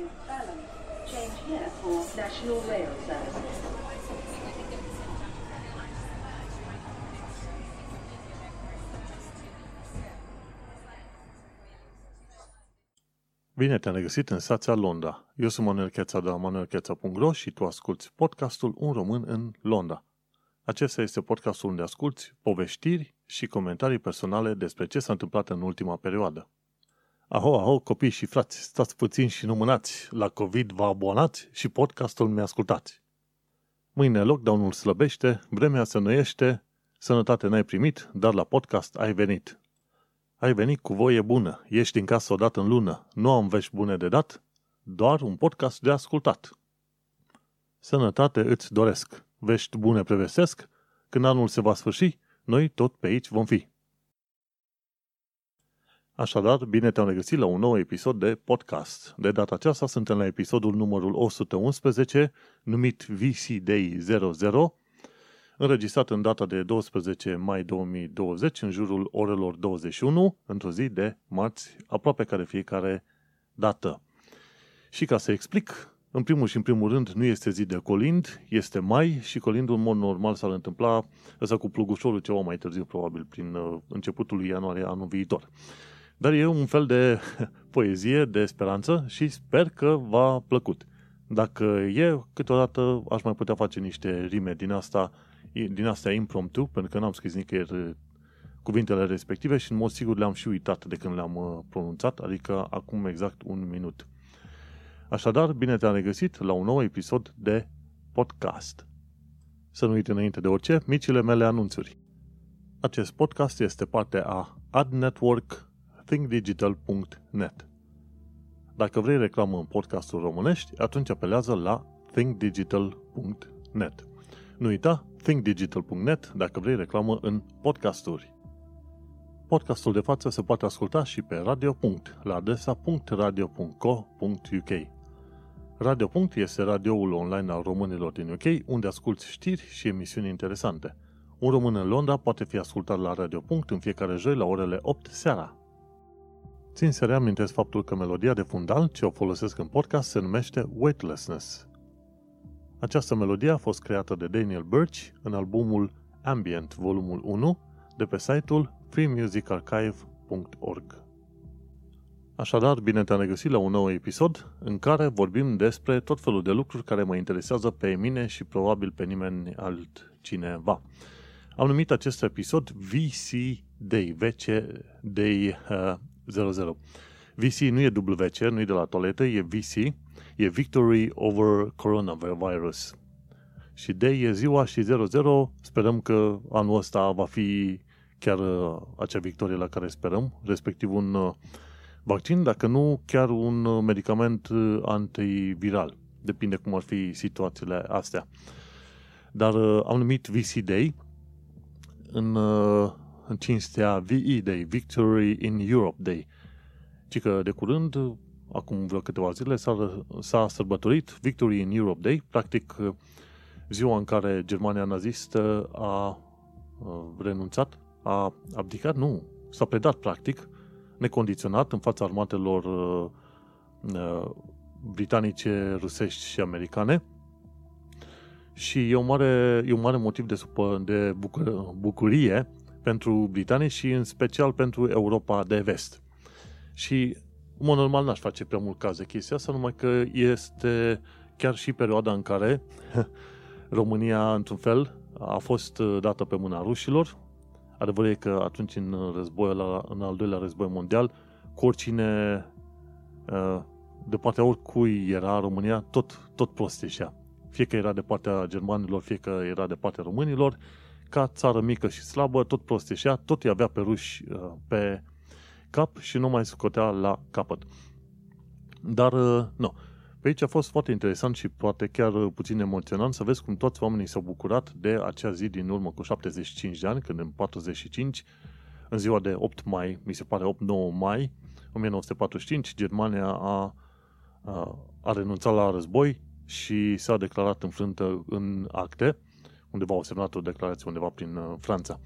to Balham. Change here for National Rail Service. Bine te-am regăsit în stația Londra. Eu sunt Manuel Cheța de la manuelcheța.ro și tu asculti podcastul Un român în Londra. Acesta este podcastul unde asculti poveștiri și comentarii personale despre ce s-a întâmplat în ultima perioadă. Aho, aho, copii și frați, stați puțin și nu mânați, la COVID vă abonați și podcastul mi ascultați. Mâine lockdown-ul slăbește, vremea se noiește, sănătate n-ai primit, dar la podcast ai venit. Ai venit cu voie bună, ești din casă odată în lună, nu am vești bune de dat, doar un podcast de ascultat. Sănătate îți doresc, vești bune prevestesc, când anul se va sfârși, noi tot pe aici vom fi. Așadar, bine te-am regăsit la un nou episod de podcast. De data aceasta suntem la episodul numărul 111, numit VC Day 00, înregistrat în data de 12 mai 2020, în jurul orelor 21, într-o zi de marți, aproape care fiecare dată. Și ca să explic, în primul și în primul rând, nu este zi de colind, este mai și colindul în mod normal s-ar întâmpla ăsta cu plugușorul ceva mai târziu, probabil, prin uh, începutul lui ianuarie anul viitor. Dar e un fel de poezie, de speranță și sper că v-a plăcut. Dacă e, câteodată aș mai putea face niște rime din asta, din astea impromptu, pentru că n-am scris nicăieri uh, cuvintele respective și în mod sigur le-am și uitat de când le-am uh, pronunțat, adică acum exact un minut. Așadar, bine te-am regăsit la un nou episod de podcast. Să nu uite înainte de orice, micile mele anunțuri. Acest podcast este parte a Ad Network thinkdigital.net. Dacă vrei reclamă în podcastul românești, atunci apelează la thinkdigital.net. Nu uita, thinkdigital.net dacă vrei reclamă în podcasturi. Podcastul de față se poate asculta și pe Radio. la adresa .radio.co.uk. Radio. este radioul online al românilor din UK, unde asculti știri și emisiuni interesante. Un român în Londra poate fi ascultat la Radio. în fiecare joi la orele 8 seara. Țin să reamintesc faptul că melodia de fundal ce o folosesc în podcast se numește Weightlessness. Această melodie a fost creată de Daniel Birch în albumul Ambient, volumul 1, de pe site-ul freemusicarchive.org. Așadar, bine te-am regăsit la un nou episod în care vorbim despre tot felul de lucruri care mă interesează pe mine și probabil pe nimeni altcineva. Am numit acest episod VC Day, VC Day uh, 00. VC nu e WC, nu e de la toaletă, e VC, e Victory Over Coronavirus. Și Day e ziua și 00, sperăm că anul ăsta va fi chiar uh, acea victorie la care sperăm, respectiv un uh, vaccin, dacă nu chiar un uh, medicament antiviral. Depinde cum ar fi situațiile astea. Dar am numit VC Day în în cinstea VE Day, Victory in Europe Day. Ci că de curând, acum vreo câteva zile, s-a, s-a sărbătorit Victory in Europe Day, practic ziua în care Germania nazistă a renunțat, a abdicat, nu, s-a predat practic, necondiționat în fața armatelor britanice, rusești și americane. Și e un mare, e un mare motiv de, supă, de bucur, bucurie pentru britanici și în special pentru Europa de vest. Și, în mod normal, n-aș face prea mult caz de chestia asta, numai că este chiar și perioada în care România, într-un fel, a fost dată pe mâna rușilor. Adevărul e că atunci, în, război, la, în al doilea război mondial, cu oricine, uh, de partea oricui era România, tot, tot prosteșea. Fie că era de partea germanilor, fie că era de partea românilor, ca țară mică și slabă, tot prosteșea, tot îi avea pe ruși uh, pe cap și nu mai scotea la capăt. Dar, uh, nu. Pe aici a fost foarte interesant și poate chiar uh, puțin emoționant să vezi cum toți oamenii s-au bucurat de acea zi din urmă cu 75 de ani, când în 45, în ziua de 8 mai, mi se pare 8-9 mai 1945, Germania a, a, a renunțat la război și s-a declarat înfrântă în acte undeva au semnat o declarație undeva prin uh, Franța.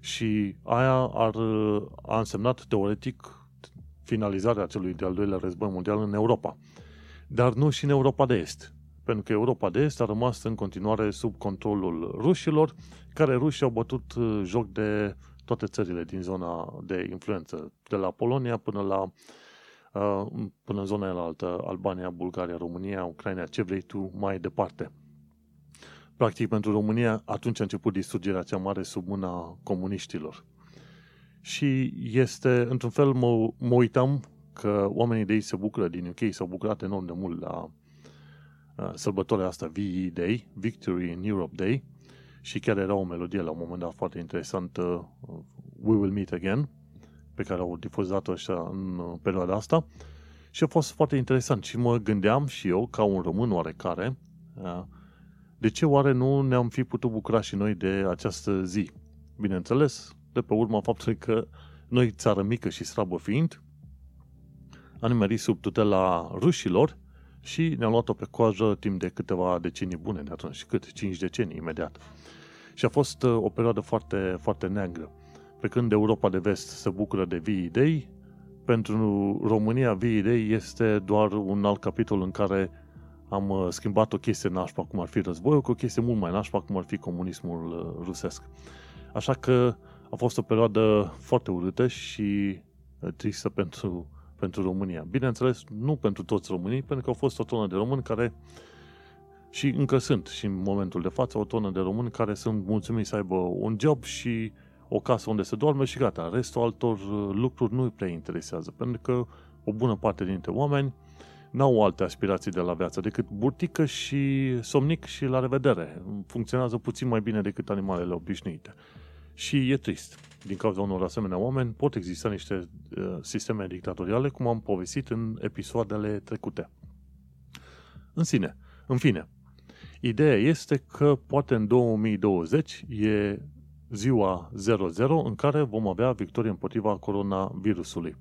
Și aia ar, uh, a însemnat teoretic finalizarea celui de-al doilea război mondial în Europa. dar nu și în Europa de Est. Pentru că Europa de Est a rămas în continuare sub controlul rușilor, care rușii au bătut uh, joc de toate țările din zona de influență, de la Polonia până la uh, până în zona altă, Albania, Bulgaria, România, Ucraina, ce vrei tu mai departe. Practic, pentru România, atunci a început distrugerea cea mare sub mâna comuniștilor. Și este, într-un fel, mă, mă uitam că oamenii de aici se bucură din UK, s-au bucurat enorm de mult la uh, sărbătoarea asta VE Day, Victory in Europe Day, și chiar era o melodie la un moment dat foarte interesantă, uh, We Will Meet Again, pe care au difuzat-o așa în uh, perioada asta. Și a fost foarte interesant și mă gândeam și eu, ca un român oarecare, uh, de ce oare nu ne-am fi putut bucura și noi de această zi? Bineînțeles, de pe urma faptului că noi, țară mică și slabă fiind, am nimerit sub tutela rușilor și ne-am luat-o pe coajă timp de câteva decenii bune de atunci, cât? 5 decenii imediat. Și a fost uh, o perioadă foarte, foarte neagră. Pe când Europa de Vest se bucură de vii idei, pentru România vii idei este doar un alt capitol în care am uh, schimbat o chestie nașpa, cum ar fi războiul, cu o chestie mult mai nașpa, cum ar fi comunismul uh, rusesc. Așa că a fost o perioadă foarte urâtă și tristă pentru, pentru România. Bineînțeles, nu pentru toți românii, pentru că au fost o tonă de români care și încă sunt și în momentul de față o tonă de români care sunt mulțumiți să aibă un job și o casă unde se doarme și gata. Restul altor uh, lucruri nu îi prea interesează, pentru că o bună parte dintre oameni n-au alte aspirații de la viață decât burtică și somnic și la revedere. Funcționează puțin mai bine decât animalele obișnuite. Și e trist. Din cauza unor asemenea oameni pot exista niște uh, sisteme dictatoriale, cum am povestit în episoadele trecute. În sine, în fine, Ideea este că poate în 2020 e ziua 00 în care vom avea victorie împotriva coronavirusului.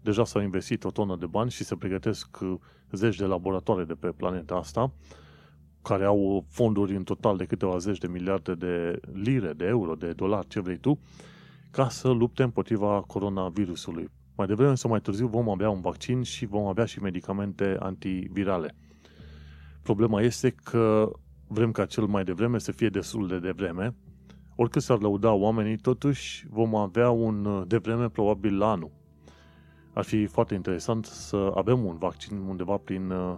Deja s-au investit o tonă de bani și se pregătesc zeci de laboratoare de pe planeta asta, care au fonduri în total de câteva zeci de miliarde de lire, de euro, de dolari, ce vrei tu, ca să lupte împotriva coronavirusului. Mai devreme sau mai târziu vom avea un vaccin și vom avea și medicamente antivirale. Problema este că vrem ca cel mai devreme să fie destul de devreme. Oricât s-ar lăuda oamenii, totuși vom avea un devreme probabil la anul. Ar fi foarte interesant să avem un vaccin undeva prin uh,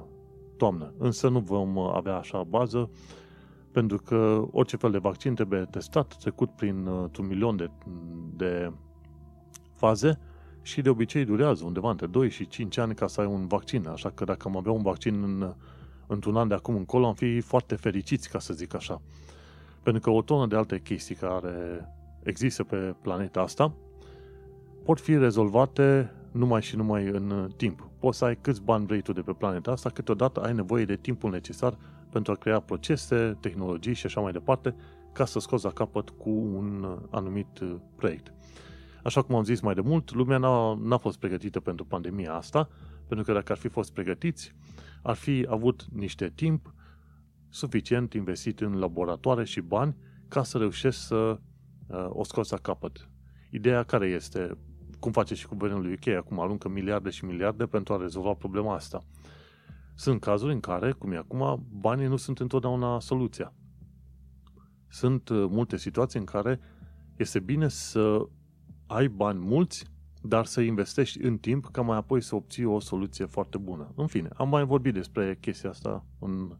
toamnă. Însă nu vom avea așa bază, pentru că orice fel de vaccin trebuie testat, trecut prin uh, un milion de, de faze și de obicei durează undeva între 2 și 5 ani ca să ai un vaccin. Așa că dacă am avea un vaccin în într-un an de acum încolo, am fi foarte fericiți, ca să zic așa. Pentru că o tonă de alte chestii care există pe planeta asta pot fi rezolvate numai și numai în timp. Poți să ai câți bani vrei tu de pe planeta asta, câteodată ai nevoie de timpul necesar pentru a crea procese, tehnologii și așa mai departe, ca să scoți la capăt cu un anumit proiect. Așa cum am zis mai de mult, lumea n-a, n-a fost pregătită pentru pandemia asta, pentru că dacă ar fi fost pregătiți, ar fi avut niște timp suficient investit în laboratoare și bani ca să reușesc să uh, o scoți la capăt. Ideea care este, cum face și guvernul lui UK, acum aruncă miliarde și miliarde pentru a rezolva problema asta. Sunt cazuri în care, cum e acum, banii nu sunt întotdeauna soluția. Sunt uh, multe situații în care este bine să ai bani mulți dar să investești în timp ca mai apoi să obții o soluție foarte bună. În fine, am mai vorbit despre chestia asta în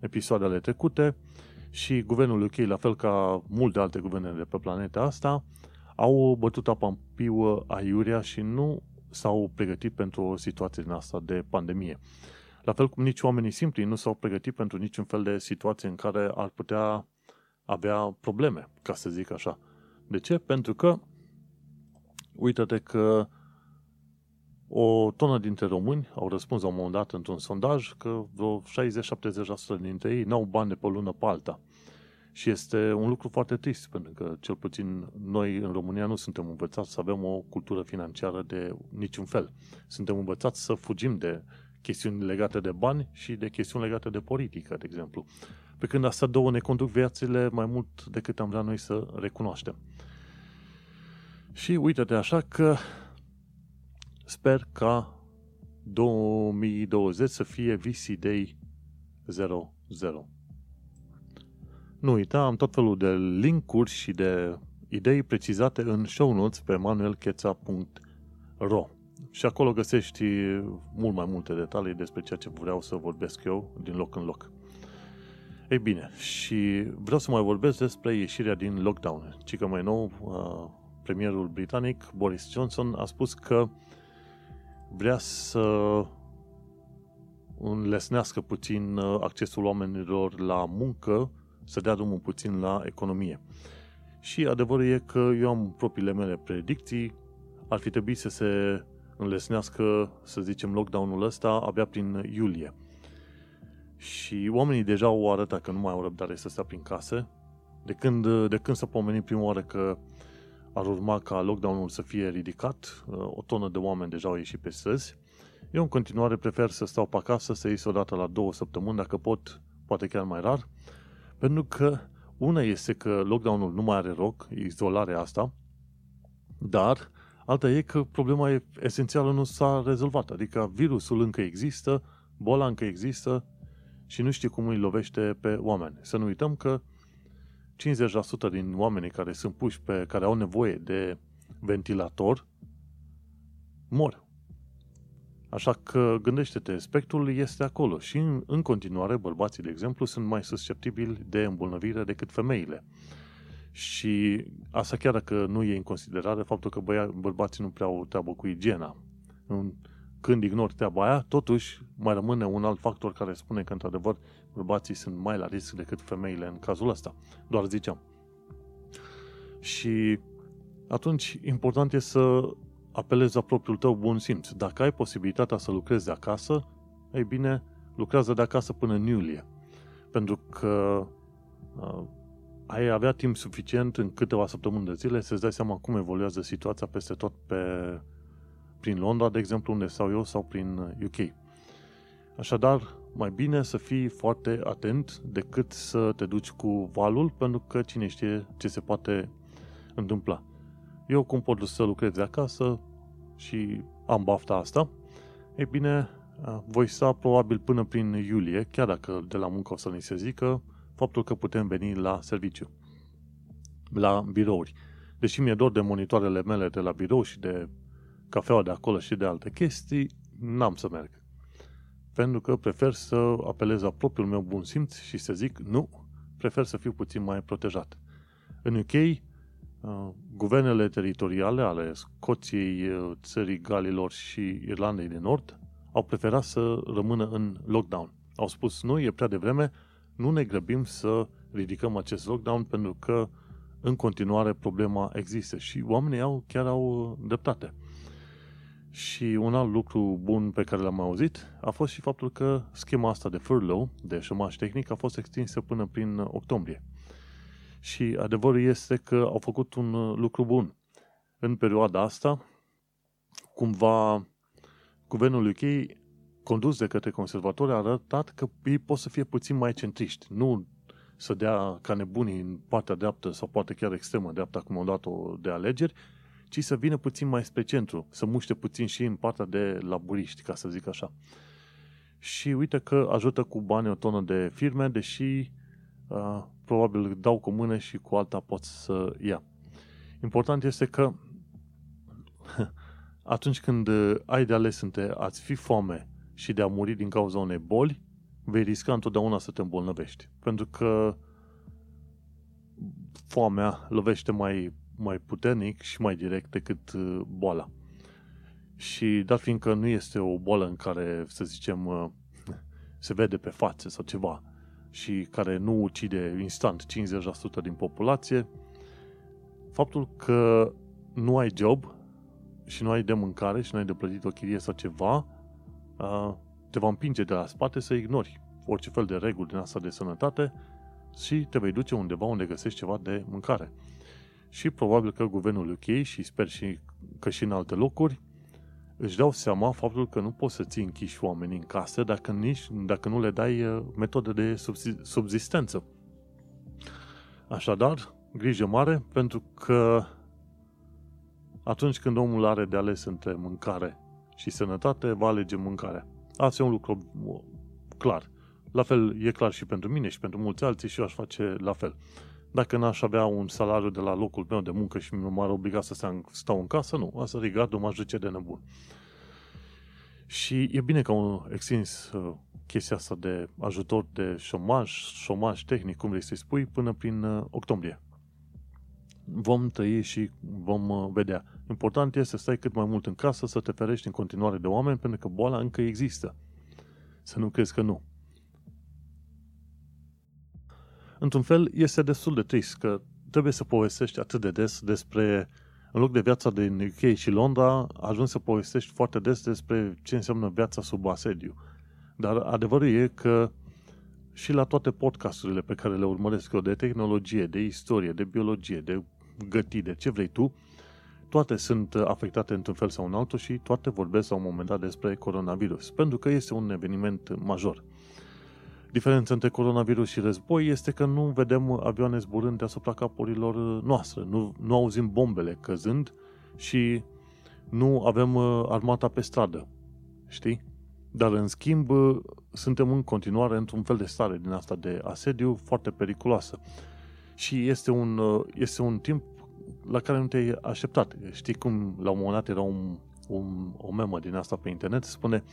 episoadele trecute și guvernul UK, la fel ca multe alte guverne de pe planeta asta, au bătut apa în piuă aiurea și nu s-au pregătit pentru o situație din asta de pandemie. La fel cum nici oamenii simpli nu s-au pregătit pentru niciun fel de situație în care ar putea avea probleme, ca să zic așa. De ce? Pentru că uită-te că o tonă dintre români au răspuns la un moment dat într-un sondaj că vreo 60-70% dintre ei n-au bani de pe o lună pe alta. Și este un lucru foarte trist, pentru că cel puțin noi în România nu suntem învățați să avem o cultură financiară de niciun fel. Suntem învățați să fugim de chestiuni legate de bani și de chestiuni legate de politică, de exemplu. Pe când asta două ne conduc viațile mai mult decât am vrea noi să recunoaștem. Și uite-te așa că sper ca 2020 să fie VC Day 00. Nu uita, am tot felul de linkuri și de idei precizate în show notes pe manuelcheța.ro și acolo găsești mult mai multe detalii despre ceea ce vreau să vorbesc eu din loc în loc. Ei bine, și vreau să mai vorbesc despre ieșirea din lockdown. Ci că mai nou, uh, premierul britanic Boris Johnson a spus că vrea să înlesnească puțin uh, accesul oamenilor la muncă, să dea drumul puțin la economie. Și adevărul e că eu am propriile mele predicții, ar fi trebuit să se înlesnească, să zicem, lockdown-ul ăsta abia prin iulie. Și oamenii deja au arătat că nu mai au răbdare să stea prin case. De când, de când s-a pomenit prima oară că ar urma ca lockdown-ul să fie ridicat, o tonă de oameni deja au ieșit pe străzi. Eu în continuare prefer să stau pe acasă, să ies o dată la două săptămâni, dacă pot, poate chiar mai rar, pentru că una este că lockdown-ul nu mai are loc, izolarea asta, dar alta e că problema esențială nu s-a rezolvat, adică virusul încă există, boala încă există și nu știi cum îi lovește pe oameni. Să nu uităm că 50% din oamenii care sunt puși pe, care au nevoie de ventilator, mor. Așa că gândește-te, spectrul este acolo și în, în continuare bărbații, de exemplu, sunt mai susceptibili de îmbolnăvire decât femeile. Și asta chiar dacă nu e în considerare faptul că băia, bărbații nu prea au treabă cu igiena. Când ignori treaba aia, totuși mai rămâne un alt factor care spune că, într-adevăr, bărbații sunt mai la risc decât femeile în cazul ăsta. Doar ziceam. Și atunci, important e să apelezi la propriul tău bun simț. Dacă ai posibilitatea să lucrezi de acasă, ei bine, lucrează de acasă până în iulie. Pentru că uh, ai avea timp suficient în câteva săptămâni de zile să-ți dai seama cum evoluează situația peste tot pe, prin Londra, de exemplu, unde stau eu, sau prin UK. Așadar, mai bine să fii foarte atent decât să te duci cu valul, pentru că cine știe ce se poate întâmpla. Eu cum pot să lucrez de acasă și am bafta asta, e bine, voi sta probabil până prin iulie, chiar dacă de la muncă o să ni se zică, faptul că putem veni la serviciu, la birouri. Deși mi-e dor de monitoarele mele de la birou și de cafeaua de acolo și de alte chestii, n-am să merg. Pentru că prefer să apelez la propriul meu bun simț și să zic nu, prefer să fiu puțin mai protejat. În UK, uh, guvernele teritoriale ale Scoției, uh, țării Galilor și Irlandei de Nord au preferat să rămână în lockdown. Au spus, nu, e prea devreme, nu ne grăbim să ridicăm acest lockdown pentru că în continuare problema există și oamenii au, chiar au dreptate. Și un alt lucru bun pe care l-am auzit a fost și faptul că schema asta de furlough, de șomaj tehnic, a fost extinsă până prin octombrie. Și adevărul este că au făcut un lucru bun. În perioada asta, cumva, guvernul UK condus de către conservatori a arătat că ei pot să fie puțin mai centriști. Nu să dea ca nebunii în partea dreaptă sau poate chiar extremă dreaptă, cum au dat-o de alegeri, ci să vină puțin mai spre centru, să muște puțin și în partea de laburiști, ca să zic așa. Și uite că ajută cu bani o tonă de firme, deși uh, probabil dau cu mână și cu alta pot să ia. Important este că atunci când ai de ales între a-ți fi foame și de a muri din cauza unei boli, vei risca întotdeauna să te îmbolnăvești. Pentru că foamea lovește mai, mai puternic și mai direct decât uh, boala. Și dat fiindcă nu este o boală în care, să zicem, uh, se vede pe față sau ceva și care nu ucide instant 50% din populație, faptul că nu ai job și nu ai de mâncare și nu ai de plătit o chirie sau ceva, te va împinge de la spate să ignori orice fel de reguli din asta de sănătate și te vei duce undeva unde găsești ceva de mâncare. Și probabil că guvernul UK și sper și că și în alte locuri își dau seama faptul că nu poți să ții închiși oamenii în casă dacă, nici, dacă nu le dai uh, metode de subzistență. Așadar, grijă mare, pentru că atunci când omul are de ales între mâncare și sănătate, va alege mâncarea. Asta e un lucru clar. La fel e clar și pentru mine și pentru mulți alții și eu aș face la fel. Dacă n-aș avea un salariu de la locul meu de muncă și m-ar obliga să stau în casă, nu. Asta regardul m-aș duce de nebun. Și e bine că au extins uh, chestia asta de ajutor de șomaj, șomaj tehnic, cum vrei să-i spui, până prin uh, octombrie. Vom trăi și vom uh, vedea. Important este să stai cât mai mult în casă, să te ferești în continuare de oameni, pentru că boala încă există. Să nu crezi că nu. Într-un fel, este destul de trist că trebuie să povestești atât de des despre, în loc de viața din UK și Londra, ajungi să povestești foarte des despre ce înseamnă viața sub asediu. Dar adevărul e că și la toate podcasturile pe care le urmăresc eu, de tehnologie, de istorie, de biologie, de gătit, de ce vrei tu, toate sunt afectate într-un fel sau în altul și toate vorbesc la un moment dat despre coronavirus, pentru că este un eveniment major. Diferența între coronavirus și război este că nu vedem avioane zburând deasupra capurilor noastre, nu, nu auzim bombele căzând și nu avem uh, armata pe stradă, știi? Dar în schimb suntem în continuare într-un fel de stare din asta de asediu foarte periculoasă. Și este un, uh, este un timp la care nu te-ai așteptat. Știi cum la un moment dat era un, un, o memă din asta pe internet, spune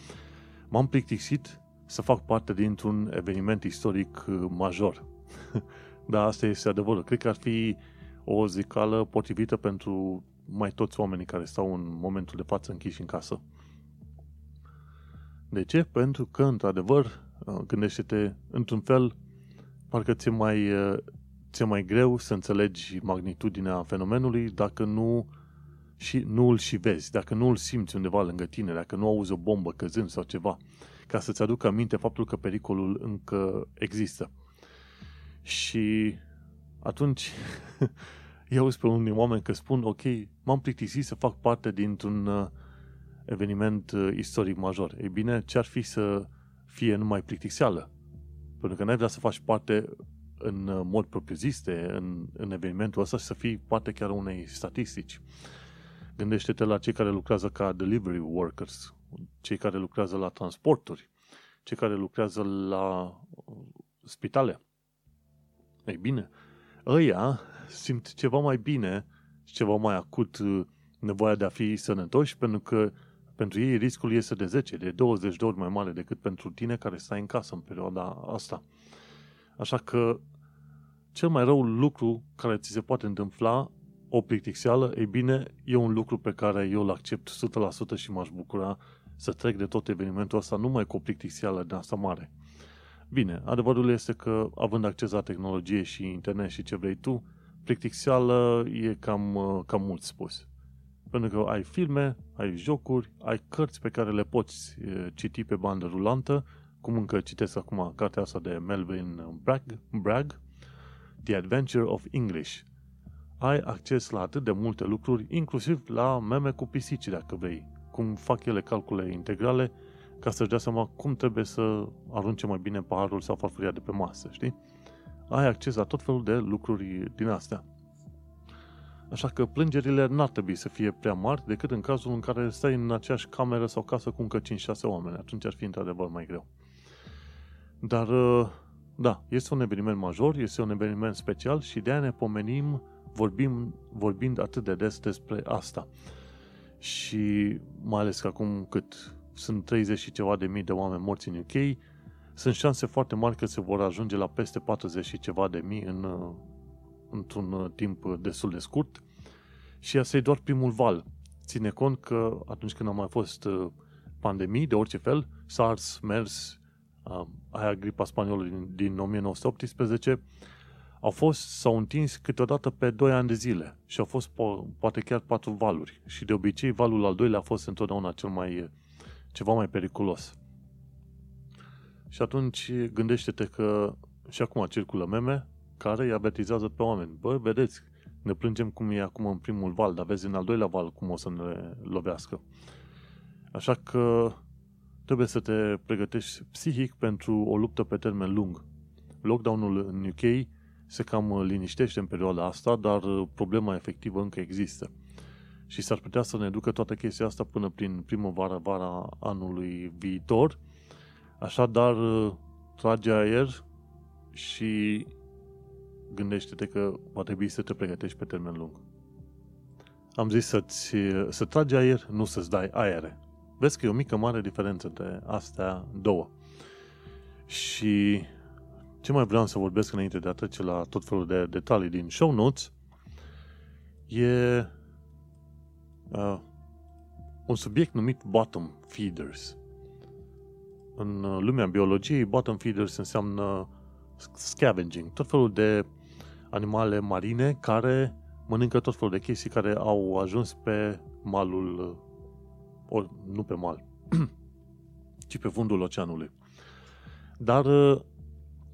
m-am plictisit să fac parte dintr-un eveniment istoric uh, major. Dar asta este adevărul. Cred că ar fi o zicală potrivită pentru mai toți oamenii care stau în momentul de față închiși în casă. De ce? Pentru că, într-adevăr, uh, gândește-te, într-un fel, parcă ți-e mai, uh, ți-e mai greu să înțelegi magnitudinea fenomenului dacă nu, și, nu îl și vezi, dacă nu îl simți undeva lângă tine, dacă nu auzi o bombă căzând sau ceva ca să-ți aducă aminte faptul că pericolul încă există. Și atunci eu pe unii oameni că spun, ok, m-am plictisit să fac parte dintr-un uh, eveniment uh, istoric major. Ei bine, ce-ar fi să fie numai plictiseală? Pentru că n-ai vrea să faci parte în uh, mod propriu-ziste în, în evenimentul ăsta și să fii parte chiar unei statistici. Gândește-te la cei care lucrează ca delivery workers, cei care lucrează la transporturi, cei care lucrează la uh, spitale. Ei bine, ăia simt ceva mai bine și ceva mai acut uh, nevoia de a fi sănătoși, pentru că pentru ei riscul este de 10, de 20 de ori mai mare decât pentru tine care stai în casă în perioada asta. Așa că cel mai rău lucru care ți se poate întâmpla, o plictiseală, ei bine, e un lucru pe care eu îl accept 100% și m-aș bucura să trec de tot evenimentul ăsta numai cu o plictisială din asta mare. Bine, adevărul este că, având acces la tehnologie și internet și ce vrei tu, plictisială e cam, uh, cam mult spus. Pentru că ai filme, ai jocuri, ai cărți pe care le poți uh, citi pe bandă rulantă, cum încă citesc acum cartea asta de Melvin Bragg, Bragg The Adventure of English. Ai acces la atât de multe lucruri, inclusiv la meme cu pisici, dacă vrei cum fac ele calcule integrale ca să-și dea seama cum trebuie să arunce mai bine paharul sau farfuria de pe masă, știi? Ai acces la tot felul de lucruri din astea. Așa că plângerile n-ar trebui să fie prea mari decât în cazul în care stai în aceeași cameră sau casă cu încă 5-6 oameni. Atunci ar fi într-adevăr mai greu. Dar, uh, da, este un eveniment major, este un eveniment special și de-aia ne pomenim vorbim, vorbind atât de des despre asta și mai ales că acum cât sunt 30 și ceva de mii de oameni morți în UK, sunt șanse foarte mari că se vor ajunge la peste 40 și ceva de mii în, uh, într-un uh, timp destul de scurt și asta e doar primul val. Ține cont că atunci când a mai fost uh, pandemii de orice fel, SARS, MERS, aia gripa spaniolă din, din 1918, au fost, s-au întins câteodată pe 2 ani de zile și au fost po- poate chiar patru valuri. Și de obicei valul al doilea a fost întotdeauna cel mai, ceva mai periculos. Și atunci gândește-te că și acum circulă meme care îi avertizează pe oameni. Bă, vedeți, ne plângem cum e acum în primul val, dar vezi în al doilea val cum o să ne lovească. Așa că trebuie să te pregătești psihic pentru o luptă pe termen lung. Lockdown-ul în UK se cam uh, liniștește în perioada asta, dar uh, problema efectivă încă există. și s-ar putea să ne ducă toată chestia asta până prin primăvara, vara anului viitor. Așadar, trage aer și gândește-te că va trebui să te pregătești pe termen lung. Am zis să-ți, să tragi aer, nu să-ți dai aere. Vezi că e o mică mare diferență între astea două. Și ce mai vreau să vorbesc înainte de a trece la tot felul de detalii din show notes e uh, un subiect numit bottom feeders. În uh, lumea biologiei, bottom feeders înseamnă scavenging, tot felul de animale marine care mănâncă tot felul de chestii care au ajuns pe malul, uh, or, nu pe mal, ci pe fundul oceanului. Dar, uh,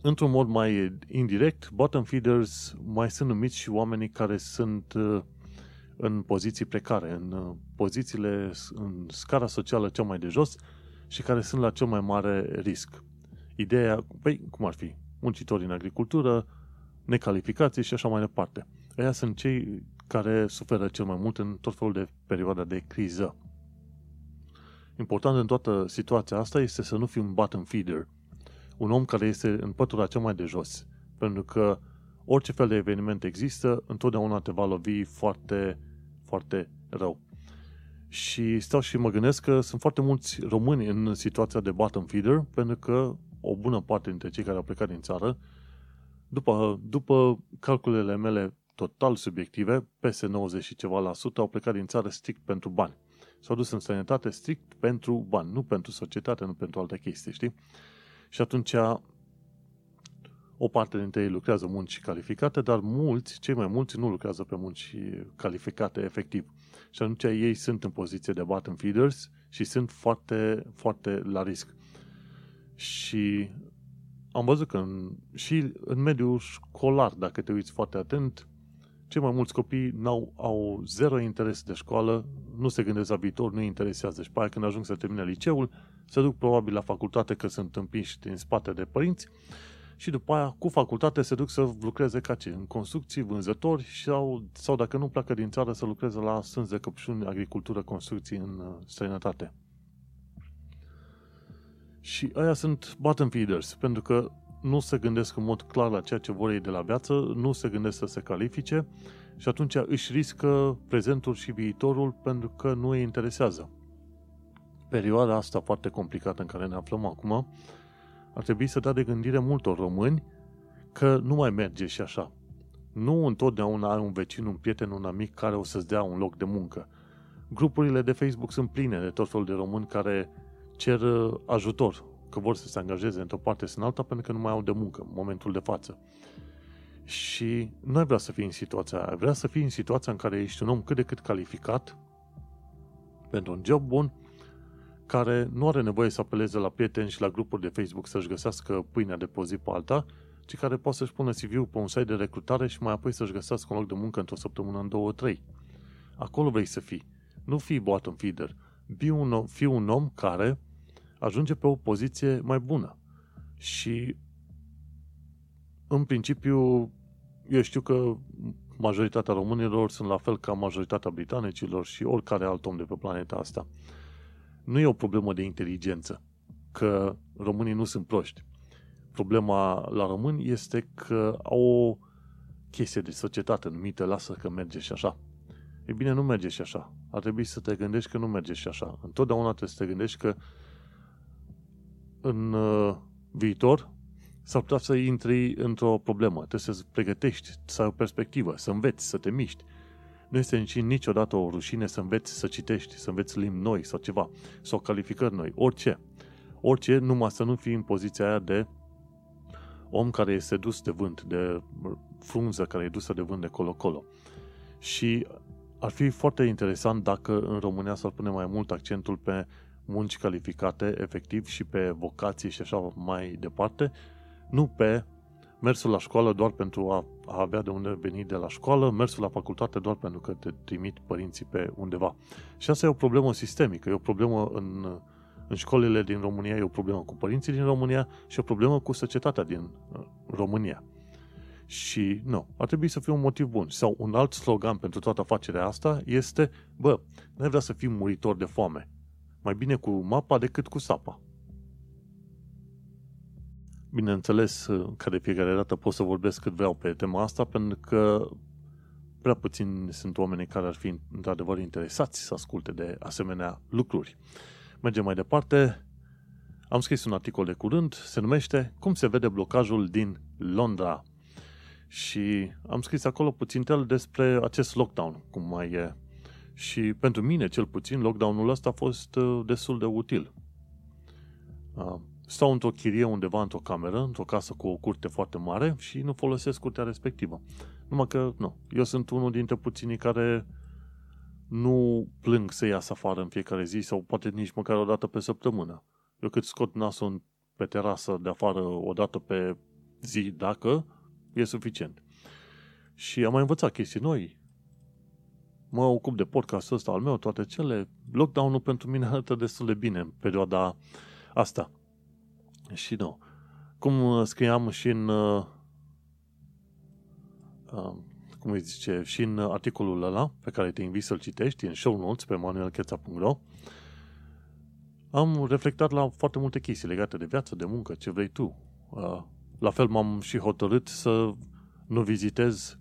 într-un mod mai indirect, bottom feeders mai sunt numiți și oamenii care sunt în poziții precare, în pozițiile, în scara socială cea mai de jos și care sunt la cel mai mare risc. Ideea, păi, cum ar fi? Muncitori în agricultură, necalificații și așa mai departe. Aia sunt cei care suferă cel mai mult în tot felul de perioada de criză. Important în toată situația asta este să nu fii un bottom feeder, un om care este în pătura cea mai de jos, pentru că orice fel de eveniment există, întotdeauna te va lovi foarte, foarte rău. Și stau și mă gândesc că sunt foarte mulți români în situația de bottom feeder, pentru că o bună parte dintre cei care au plecat din țară, după, după calculele mele total subiective, peste 90 și ceva la sută au plecat din țară strict pentru bani. S-au dus în sănătate strict pentru bani, nu pentru societate, nu pentru alte chestii, știi? Și atunci o parte dintre ei lucrează munci calificate, dar mulți, cei mai mulți, nu lucrează pe munci calificate efectiv. Și atunci ei sunt în poziție de bottom feeders și sunt foarte, foarte la risc. Și am văzut că în, și în mediul școlar, dacă te uiți foarte atent, cei mai mulți copii n-au, au zero interes de școală, nu se gândesc la viitor, nu interesează. Și pe aia când ajung să termine liceul, se duc probabil la facultate că sunt împiși din spate de părinți și după aia cu facultate se duc să lucreze ca ce? În construcții, vânzători sau, sau dacă nu pleacă din țară să lucreze la sânzi de căpșuni, agricultură, construcții în uh, străinătate. Și aia sunt bottom feeders, pentru că nu se gândesc în mod clar la ceea ce vor ei de la viață, nu se gândesc să se califice și atunci își riscă prezentul și viitorul pentru că nu îi interesează. Perioada asta foarte complicată în care ne aflăm acum ar trebui să dea de gândire multor români că nu mai merge și așa. Nu întotdeauna ai un vecin, un prieten, un amic care o să-ți dea un loc de muncă. Grupurile de Facebook sunt pline de tot felul de români care cer uh, ajutor, că vor să se angajeze într-o parte sau în alta pentru că nu mai au de muncă în momentul de față. Și nu ai vrea să fii în situația aia, vrea să fii în situația în care ești un om cât de cât calificat pentru un job bun, care nu are nevoie să apeleze la prieteni și la grupuri de Facebook să-și găsească pâinea de pe zi pe alta, ci care poate să-și pună CV-ul pe un site de recrutare și mai apoi să-și găsească un loc de muncă într-o săptămână, în două, trei. Acolo vrei să fii. Nu fii bottom feeder. Fii un, om, fii un om care ajunge pe o poziție mai bună. Și în principiu, eu știu că majoritatea românilor sunt la fel ca majoritatea britanicilor și oricare alt om de pe planeta asta nu e o problemă de inteligență, că românii nu sunt proști. Problema la români este că au o chestie de societate numită lasă că merge și așa. E bine, nu merge și așa. Ar trebui să te gândești că nu merge și așa. Întotdeauna trebuie să te gândești că în uh, viitor s-ar putea să intri într-o problemă. Trebuie să-ți pregătești, să ai o perspectivă, să înveți, să te miști. Nu este nici niciodată o rușine să înveți să citești, să înveți limbi noi sau ceva, sau calificări noi, orice. Orice, numai să nu fii în poziția aia de om care este dus de vânt, de frunză care e dusă de vânt de colo-colo. Și ar fi foarte interesant dacă în România s-ar pune mai mult accentul pe munci calificate, efectiv, și pe vocații și așa mai departe, nu pe mersul la școală doar pentru a, a avea de unde veni de la școală, mersul la facultate doar pentru că te trimit părinții pe undeva. Și asta e o problemă sistemică, e o problemă în, în școlile din România, e o problemă cu părinții din România și o problemă cu societatea din uh, România. Și nu, ar trebui să fie un motiv bun. Sau un alt slogan pentru toată afacerea asta este, bă, nu vrea să fii muritor de foame. Mai bine cu mapa decât cu sapa. Bineînțeles că de fiecare dată pot să vorbesc cât vreau pe tema asta, pentru că prea puțini sunt oameni care ar fi într-adevăr interesați să asculte de asemenea lucruri. Mergem mai departe. Am scris un articol de curând, se numește Cum se vede blocajul din Londra. Și am scris acolo puțin tel despre acest lockdown, cum mai e. Și pentru mine, cel puțin, lockdown-ul ăsta a fost uh, destul de util. Uh, stau într-o chirie undeva într-o cameră, într-o casă cu o curte foarte mare și nu folosesc curtea respectivă. Numai că, nu, eu sunt unul dintre puținii care nu plâng să iasă afară în fiecare zi sau poate nici măcar o dată pe săptămână. Eu cât scot nasul pe terasă de afară o dată pe zi, dacă, e suficient. Și am mai învățat chestii noi. Mă ocup de podcastul ăsta al meu, toate cele. Lockdown-ul pentru mine arată destul de bine în perioada asta. Și nu. Cum scriam și în uh, uh, cum îi zice, și în articolul ăla, pe care te invit să-l citești, în show notes pe manuelcheța.ro, am reflectat la foarte multe chestii legate de viață, de muncă, ce vrei tu. Uh, la fel m-am și hotărât să nu vizitez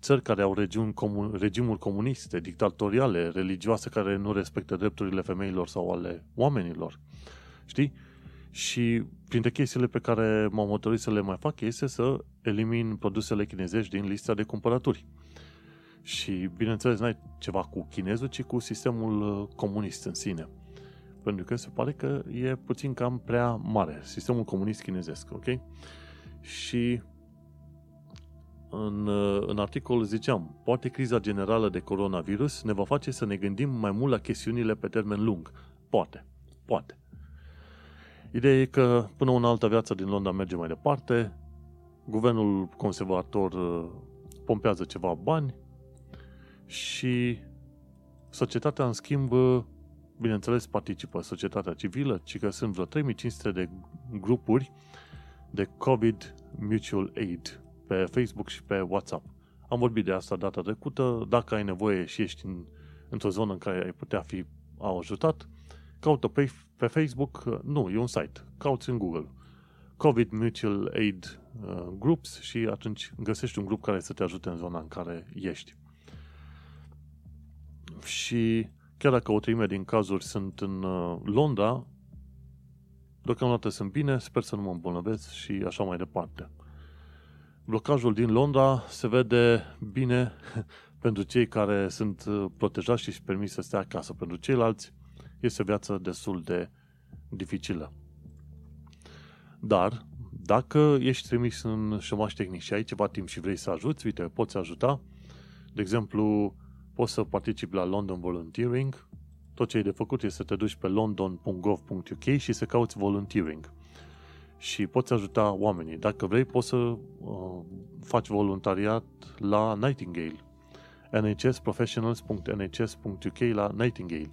țări care au regiuni comun, regimuri comuniste, dictatoriale, religioase, care nu respectă drepturile femeilor sau ale oamenilor. Știi? Și printre chestiile pe care m-am hotărât să le mai fac este să elimin produsele chinezești din lista de cumpărături. Și, bineînțeles, n-ai ceva cu chinezul, ci cu sistemul uh, comunist în sine. Pentru că se pare că e puțin cam prea mare, sistemul comunist chinezesc, ok? Și în, uh, în articol ziceam, poate criza generală de coronavirus ne va face să ne gândim mai mult la chestiunile pe termen lung. Poate, poate. Ideea e că până una altă viață din Londra merge mai departe, guvernul conservator uh, pompează ceva bani și societatea, în schimb, uh, bineînțeles, participă societatea civilă, ci că sunt vreo 3500 de grupuri de COVID Mutual Aid pe Facebook și pe WhatsApp. Am vorbit de asta data trecută. Dacă ai nevoie și ești în, într-o zonă în care ai putea fi ajutat, caută pe, pe Facebook, nu, e un site, cauți în Google COVID Mutual Aid uh, Groups și atunci găsești un grup care să te ajute în zona în care ești. Și chiar dacă o treime din cazuri sunt în uh, Londra, deocamdată sunt bine, sper să nu mă îmbolnăvesc și așa mai departe. Blocajul din Londra se vede bine pentru cei care sunt uh, protejați și își permis să stea acasă. Pentru ceilalți este o viață destul de dificilă. Dar, dacă ești trimis în șomaș tehnic și ai ceva timp și vrei să ajuți, uite, poți ajuta. De exemplu, poți să participi la London Volunteering. Tot ce ai de făcut este să te duci pe london.gov.uk și să cauți volunteering. Și poți ajuta oamenii. Dacă vrei, poți să uh, faci voluntariat la Nightingale. nhsprofessionals.nhs.uk la Nightingale.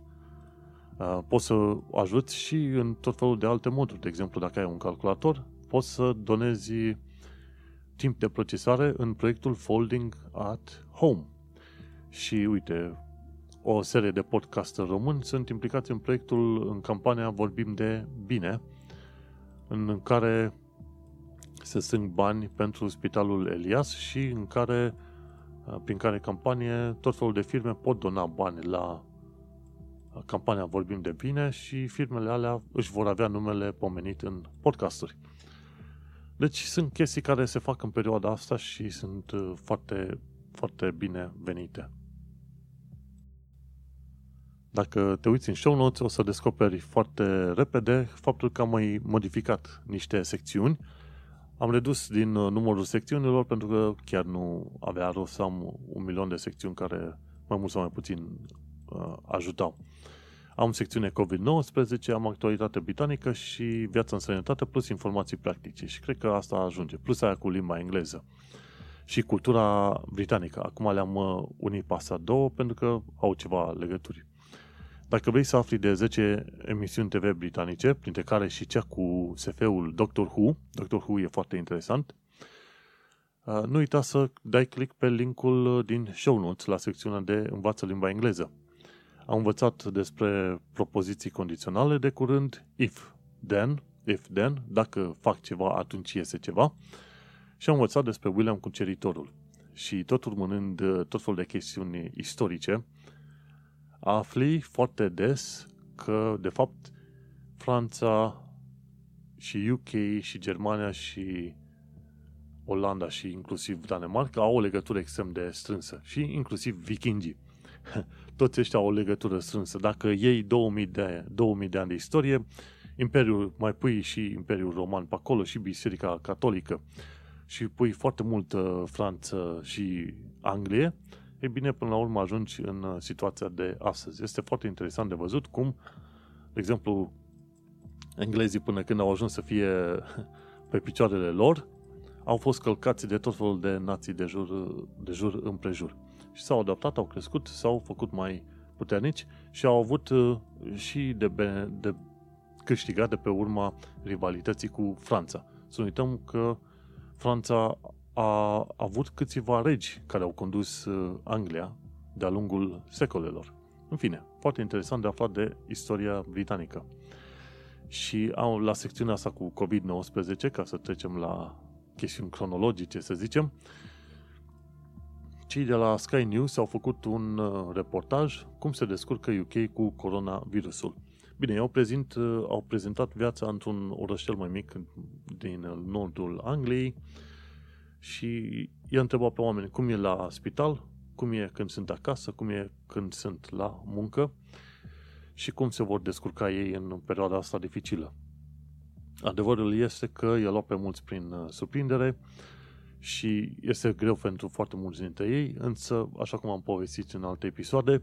Uh, poți să ajuți și în tot felul de alte moduri. De exemplu, dacă ai un calculator, poți să donezi timp de procesare în proiectul Folding at Home. Și uite, o serie de podcaster români sunt implicați în proiectul, în campania Vorbim de Bine, în care se strâng bani pentru Spitalul Elias și în care, uh, prin care campanie, tot felul de firme pot dona bani la campania Vorbim de Bine și firmele alea își vor avea numele pomenit în podcasturi. Deci sunt chestii care se fac în perioada asta și sunt uh, foarte, foarte bine venite. Dacă te uiți în show notes, o să descoperi foarte repede faptul că am mai modificat niște secțiuni. Am redus din uh, numărul secțiunilor pentru că chiar nu avea rost să am un milion de secțiuni care mai mult sau mai puțin uh, ajutau. Am secțiune COVID-19, am actualitate britanică și viața în sănătate plus informații practice și cred că asta ajunge. Plus aia cu limba engleză și cultura britanică. Acum le-am uh, unit pe astea două pentru că au ceva legături. Dacă vrei să afli de 10 emisiuni TV britanice, printre care și cea cu SF-ul Doctor Who, Doctor Who e foarte interesant, Uh, nu uita să dai click pe linkul din show notes la secțiunea de învață limba engleză. Am învățat despre propoziții condiționale de curând, if, then, if, then, dacă fac ceva, atunci iese ceva. Și am învățat despre William Cuceritorul. Și tot urmânând uh, tot felul de chestiuni istorice, afli foarte des că, de fapt, Franța și UK și Germania și Olanda și inclusiv Danemarca au o legătură extrem de strânsă și inclusiv vikingii. Toți ăștia au o legătură strânsă. Dacă iei 2000 de, 2000 de ani de istorie, Imperiul, mai pui și Imperiul Roman pe acolo și Biserica Catolică și pui foarte mult Franță și Anglie, e bine, până la urmă ajungi în uh, situația de astăzi. Este foarte interesant de văzut cum, de exemplu, englezii până când au ajuns să fie pe picioarele lor, au fost călcați de tot felul de nații de jur, de jur împrejur. Și s-au adaptat, au crescut, s-au făcut mai puternici și au avut uh, și de, de câștigat de pe urma rivalității cu Franța. Să nu uităm că Franța a avut câțiva regi care au condus uh, Anglia de-a lungul secolelor. În fine, foarte interesant de aflat de istoria britanică. Și au, la secțiunea asta cu COVID-19, ca să trecem la chestiuni cronologice, să zicem, cei de la Sky News au făcut un uh, reportaj cum se descurcă UK cu coronavirusul. Bine, ei au, prezint, uh, au prezentat viața într-un orășel mai mic din nordul Angliei și i-a întrebat pe oameni cum e la spital, cum e când sunt acasă, cum e când sunt la muncă și cum se vor descurca ei în perioada asta dificilă. Adevărul este că i-a luat pe mulți prin uh, surprindere și este greu pentru foarte mulți dintre ei, însă, așa cum am povestit în alte episoade,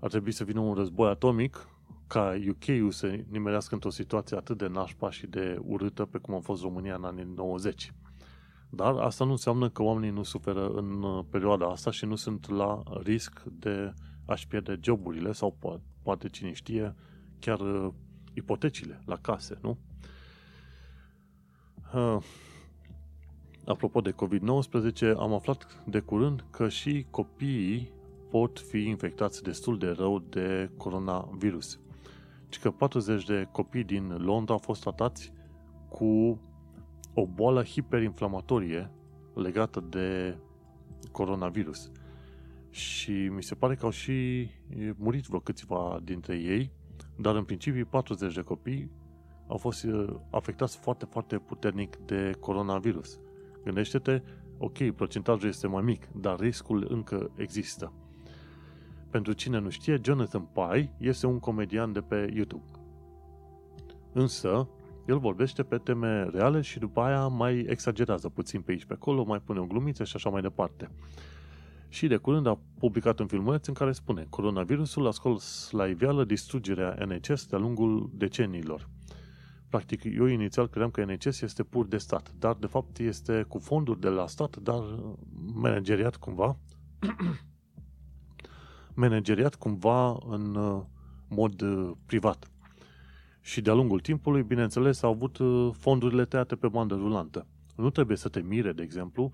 ar trebui să vină un război atomic ca UK-ul să nimerească într-o situație atât de nașpa și de urâtă pe cum a fost România în anii 90. Dar asta nu înseamnă că oamenii nu suferă în uh, perioada asta și nu sunt la risc de a-și pierde joburile sau poate, poate cine știe, chiar uh, ipotecile la case, nu? Uh, apropo de COVID-19, am aflat de curând că și copiii pot fi infectați destul de rău de coronavirus. Și că 40 de copii din Londra au fost tratați cu o boală hiperinflamatorie legată de coronavirus. Și mi se pare că au și murit vreo câțiva dintre ei, dar în principiu 40 de copii au fost uh, afectați foarte, foarte puternic de coronavirus. Gândește-te, ok, procentajul este mai mic, dar riscul încă există. Pentru cine nu știe, Jonathan Pye este un comedian de pe YouTube. Însă, el vorbește pe teme reale și după aia mai exagerează puțin pe aici pe acolo, mai pune o glumiță și așa mai departe. Și de curând a publicat un filmuleț în care spune Coronavirusul a scos la iveală distrugerea NHS de-a lungul deceniilor. Practic, eu inițial credeam că NHS este pur de stat, dar de fapt este cu fonduri de la stat, dar manageriat cumva, manageriat cumva în uh, mod uh, privat. Și de-a lungul timpului, bineînțeles, au avut uh, fondurile tăiate pe bandă rulantă. Nu trebuie să te mire, de exemplu,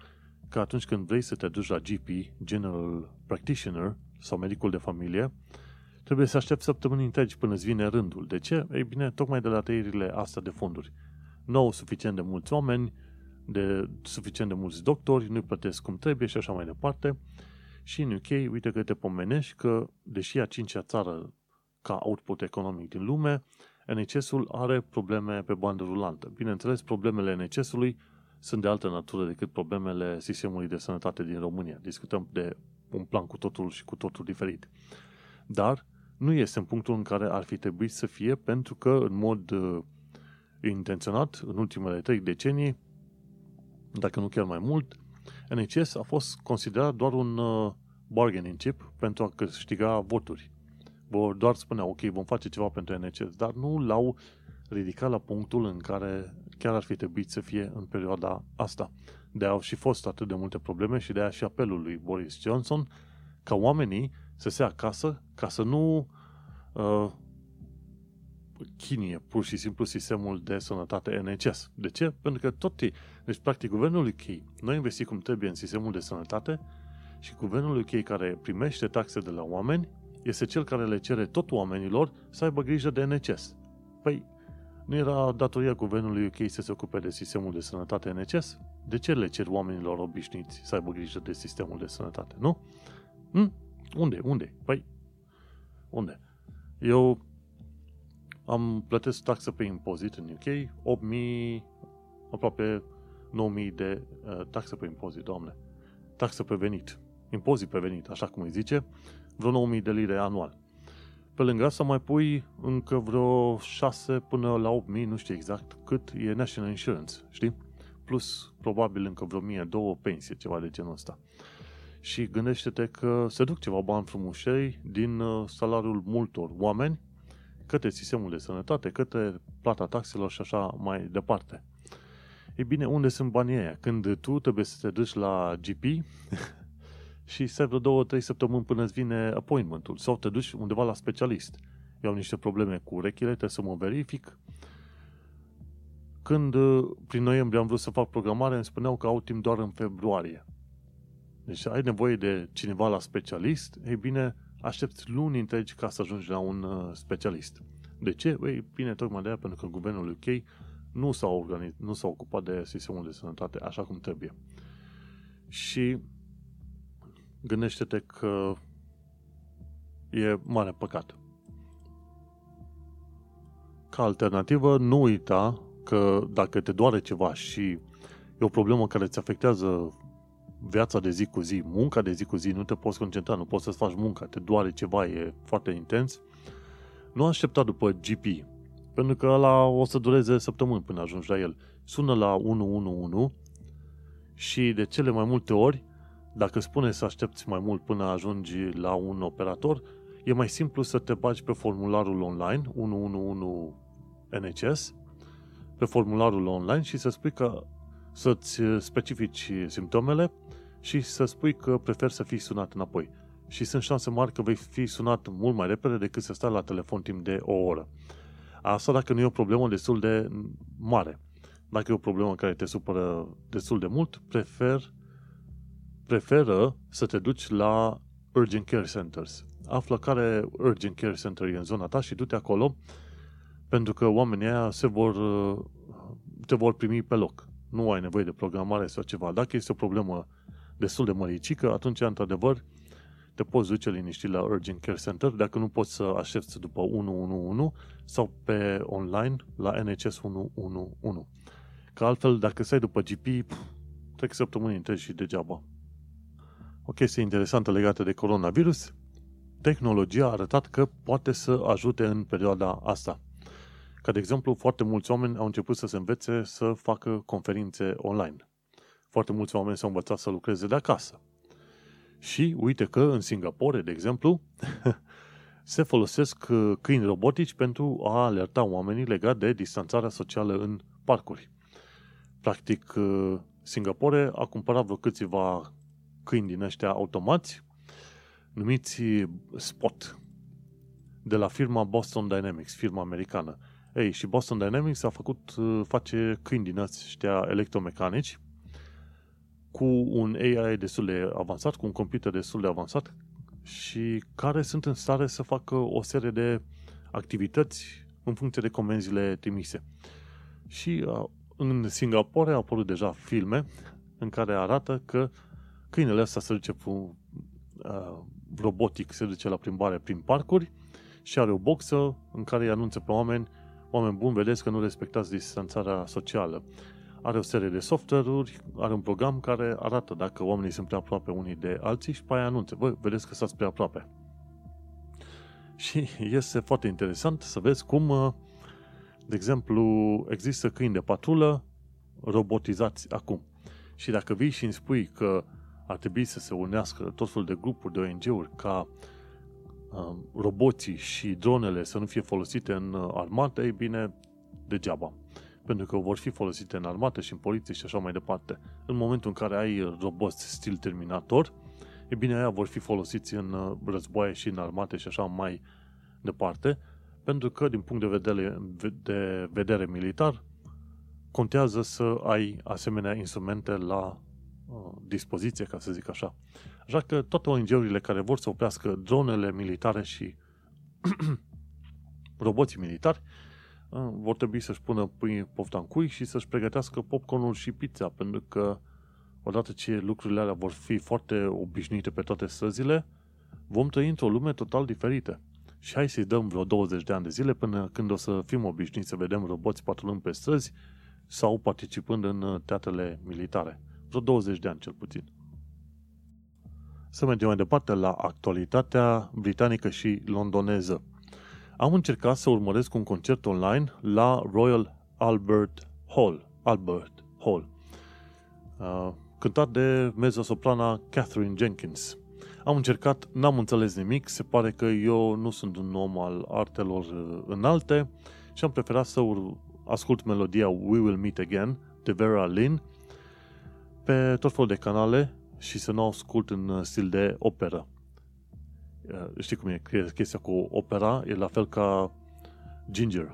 că atunci când vrei să te duci la GP, General Practitioner, sau medicul de familie, trebuie să aștepți săptămâni întregi până îți vine rândul. De ce? Ei bine, tocmai de la tăierile astea de fonduri. Nu au suficient de mulți oameni, de suficient de mulți doctori, nu-i plătesc cum trebuie și așa mai departe. Și în UK, uite că te pomenești că, deși a cincea țară ca output economic din lume, NHS-ul are probleme pe bandă rulantă. Bineînțeles, problemele NHS-ului sunt de altă natură decât problemele sistemului de sănătate din România. Discutăm de un plan cu totul și cu totul diferit. Dar nu este în punctul în care ar fi trebuit să fie, pentru că, în mod uh, intenționat, în ultimele trei decenii, dacă nu chiar mai mult, NHS a fost considerat doar un uh, bargaining chip pentru a câștiga voturi doar spunea, ok, vom face ceva pentru NHS, dar nu l-au ridicat la punctul în care chiar ar fi trebuit să fie în perioada asta. De au și fost atât de multe probleme și de aia și apelul lui Boris Johnson ca oamenii să se acasă ca să nu uh, chinie pur și simplu sistemul de sănătate NHS. De ce? Pentru că tot e. Deci, practic, guvernul UK nu a investit cum trebuie în sistemul de sănătate și guvernul UK care primește taxe de la oameni este cel care le cere tot oamenilor să aibă grijă de NHS. Păi, nu era datoria guvernului UK să se ocupe de sistemul de sănătate NHS? De ce le cer oamenilor obișnuiți să aibă grijă de sistemul de sănătate, nu? Hm? Unde? Unde? Păi, unde? Eu am plătesc taxă pe impozit în UK, 8.000, aproape 9.000 de uh, taxă pe impozit, doamne. Taxă pe venit. Impozit pe venit, așa cum îi zice, vreo 9.000 de lire anual. Pe lângă asta mai pui încă vreo 6 până la 8.000, nu știu exact cât e National Insurance, știi? Plus probabil încă vreo 1.000, două pensie, ceva de genul ăsta. Și gândește-te că se duc ceva bani frumușei din uh, salariul multor oameni către sistemul de sănătate, către plata taxelor și așa mai departe. E bine, unde sunt banii aia? Când tu trebuie să te duci la GP și stai vreo două, trei săptămâni până îți vine appointmentul sau te duci undeva la specialist. Eu am niște probleme cu urechile, trebuie să mă verific. Când prin noiembrie am vrut să fac programare, îmi spuneau că au timp doar în februarie. Deci ai nevoie de cineva la specialist, ei bine, aștepți luni întregi ca să ajungi la un uh, specialist. De ce? Ei, bine, tocmai de aia, pentru că guvernul UK nu s-a, organiz, nu s-a ocupat de sistemul de sănătate așa cum trebuie. Și gândește-te că e mare păcat. Ca alternativă, nu uita că dacă te doare ceva și e o problemă care îți afectează viața de zi cu zi, munca de zi cu zi, nu te poți concentra, nu poți să-ți faci munca, te doare ceva, e foarte intens, nu aștepta după GP, pentru că ăla o să dureze săptămâni până ajungi la el. Sună la 111 și de cele mai multe ori, dacă spune să aștepți mai mult până ajungi la un operator, e mai simplu să te bagi pe formularul online 111 NHS, pe formularul online și să spui că să-ți specifici simptomele și să spui că preferi să fii sunat înapoi. Și sunt șanse mari că vei fi sunat mult mai repede decât să stai la telefon timp de o oră. Asta dacă nu e o problemă destul de mare. Dacă e o problemă care te supără destul de mult, prefer, preferă să te duci la Urgent Care Centers. Află care Urgent Care Center e în zona ta și du-te acolo pentru că oamenii aia se vor, te vor primi pe loc. Nu ai nevoie de programare sau ceva. Dacă este o problemă destul de măricică, atunci, într-adevăr, te poți duce liniștit la Urgent Care Center dacă nu poți să aștepți după 111 sau pe online la NHS 111. Că altfel, dacă stai după GP, pf, trec săptămâni întregi și degeaba. O chestie interesantă legată de coronavirus, tehnologia a arătat că poate să ajute în perioada asta. Ca de exemplu, foarte mulți oameni au început să se învețe să facă conferințe online. Foarte mulți oameni s-au învățat să lucreze de acasă. Și uite că în Singapore, de exemplu, se folosesc uh, câini robotici pentru a alerta oamenii legat de distanțarea socială în parcuri. Practic, uh, Singapore a cumpărat vreo câțiva câini din ăștia automați, numiți Spot, de la firma Boston Dynamics, firma americană. Ei, și Boston Dynamics a făcut, uh, face câini din ăștia electromecanici, cu un AI destul de avansat, cu un computer destul de avansat și care sunt în stare să facă o serie de activități în funcție de comenzile trimise. Și uh, în Singapore au apărut deja filme în care arată că câinele ăsta se duce cu, uh, robotic, se duce la plimbare prin parcuri și are o boxă în care îi anunță pe oameni oameni buni, vedeți că nu respectați distanțarea socială are o serie de software-uri, are un program care arată dacă oamenii sunt prea aproape unii de alții și pe aia anunțe. Bă, vedeți că stați prea aproape. Și este foarte interesant să vezi cum, uh, de exemplu, există câini de patrulă robotizați acum. Și dacă vii și îmi spui că ar trebui să se unească tot felul de grupuri de ONG-uri ca uh, roboții și dronele să nu fie folosite în uh, armată, ei bine, degeaba pentru că vor fi folosite în armată și în poliție și așa mai departe. În momentul în care ai roboți stil Terminator, e bine, aia vor fi folosiți în uh, războaie și în armate și așa mai departe, Pentru că, din punct de vedere, de vedere militar, contează să ai asemenea instrumente la uh, dispoziție, ca să zic așa. Așa că toate ONG-urile care vor să oprească dronele militare și roboții militari uh, vor trebui să-și pună pofta în cui și să-și pregătească popcornul și pizza, pentru că odată ce lucrurile alea vor fi foarte obișnuite pe toate străzile, vom trăi într-o lume total diferită. Și hai să-i dăm vreo 20 de ani de zile până când o să fim obișnuiți să vedem roboți patrulând pe străzi sau participând în uh, teatrele militare. Vreo 20 de ani cel puțin. Să mergem mai departe la actualitatea britanică și londoneză. Am încercat să urmăresc un concert online la Royal Albert Hall. Albert Hall. Uh, cântat de mezzosoprana Catherine Jenkins. Am încercat, n-am înțeles nimic, se pare că eu nu sunt un om al artelor uh, înalte și am preferat să ur- ascult melodia We Will Meet Again de Vera Lynn pe tot felul de canale și să nu o ascult în uh, stil de operă. Uh, știi cum e chestia cu opera? E la fel ca ginger,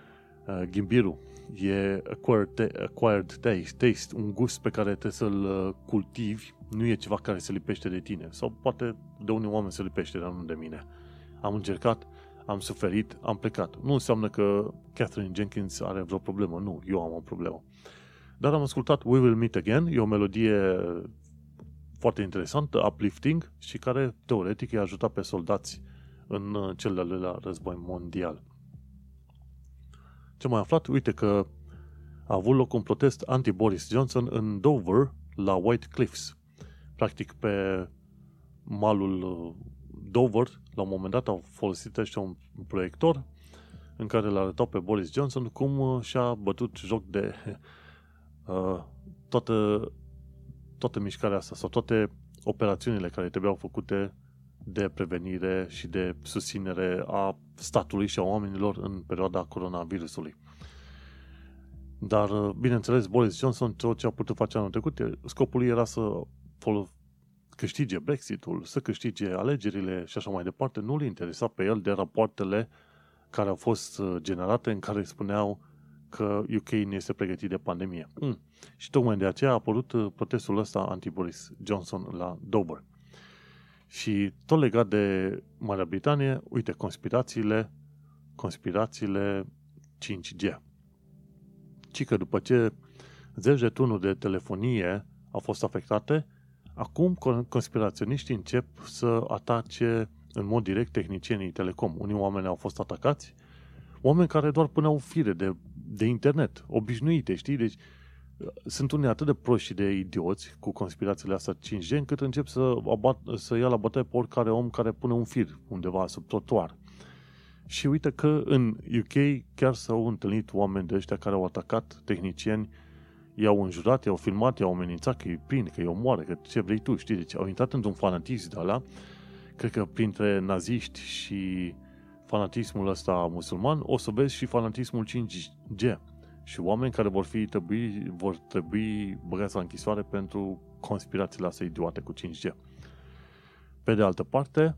ghimbiru. E acquired, acquired taste, taste, un gust pe care trebuie să-l cultivi nu e ceva care se lipește de tine. Sau poate de unii oameni se lipește, dar nu de mine. Am încercat, am suferit, am plecat. Nu înseamnă că Catherine Jenkins are vreo problemă. Nu, eu am o problemă. Dar am ascultat We Will Meet Again. E o melodie foarte interesantă, uplifting și care teoretic i-a ajutat pe soldați în cel de-al doilea război mondial. Ce mai aflat? Uite că a avut loc un protest anti-Boris Johnson în Dover, la White Cliffs practic pe malul uh, Dover, la un moment dat au folosit ăștia un proiector în care l arătau pe Boris Johnson cum uh, și-a bătut joc de uh, toată, toată mișcarea asta sau toate operațiunile care trebuiau făcute de prevenire și de susținere a statului și a oamenilor în perioada coronavirusului. Dar, uh, bineînțeles, Boris Johnson, tot ce a putut face anul trecut, scopul lui era să câștige Brexitul, să câștige alegerile și așa mai departe, nu l interesa pe el de rapoartele care au fost uh, generate în care spuneau că UK nu este pregătit de pandemie. Mm. Și tocmai de aceea a apărut uh, protestul ăsta anti-Boris Johnson la Dover. Și tot legat de Marea Britanie, uite, conspirațiile, conspirațiile 5G. Ci că după ce zeci de tunuri de telefonie au fost afectate, Acum conspiraționiștii încep să atace în mod direct tehnicienii telecom. Unii oameni au fost atacați, oameni care doar puneau fire de, de internet, obișnuite, știi? Deci sunt unii atât de proști și de idioți cu conspirațiile astea 5G încât încep să, abat, să ia la bătaie pe oricare om care pune un fir undeva sub trotuar. Și uite că în UK chiar s-au întâlnit oameni de ăștia care au atacat tehnicieni i-au înjurat, i-au filmat, i-au amenințat că îi prind, că îi omoară, că ce vrei tu, știi? Deci au intrat într-un fanatism de ala, cred că printre naziști și fanatismul ăsta musulman, o să vezi și fanatismul 5G. Și oameni care vor fi trebui, vor trebui băgați la închisoare pentru conspirațiile astea idiote cu 5G. Pe de altă parte,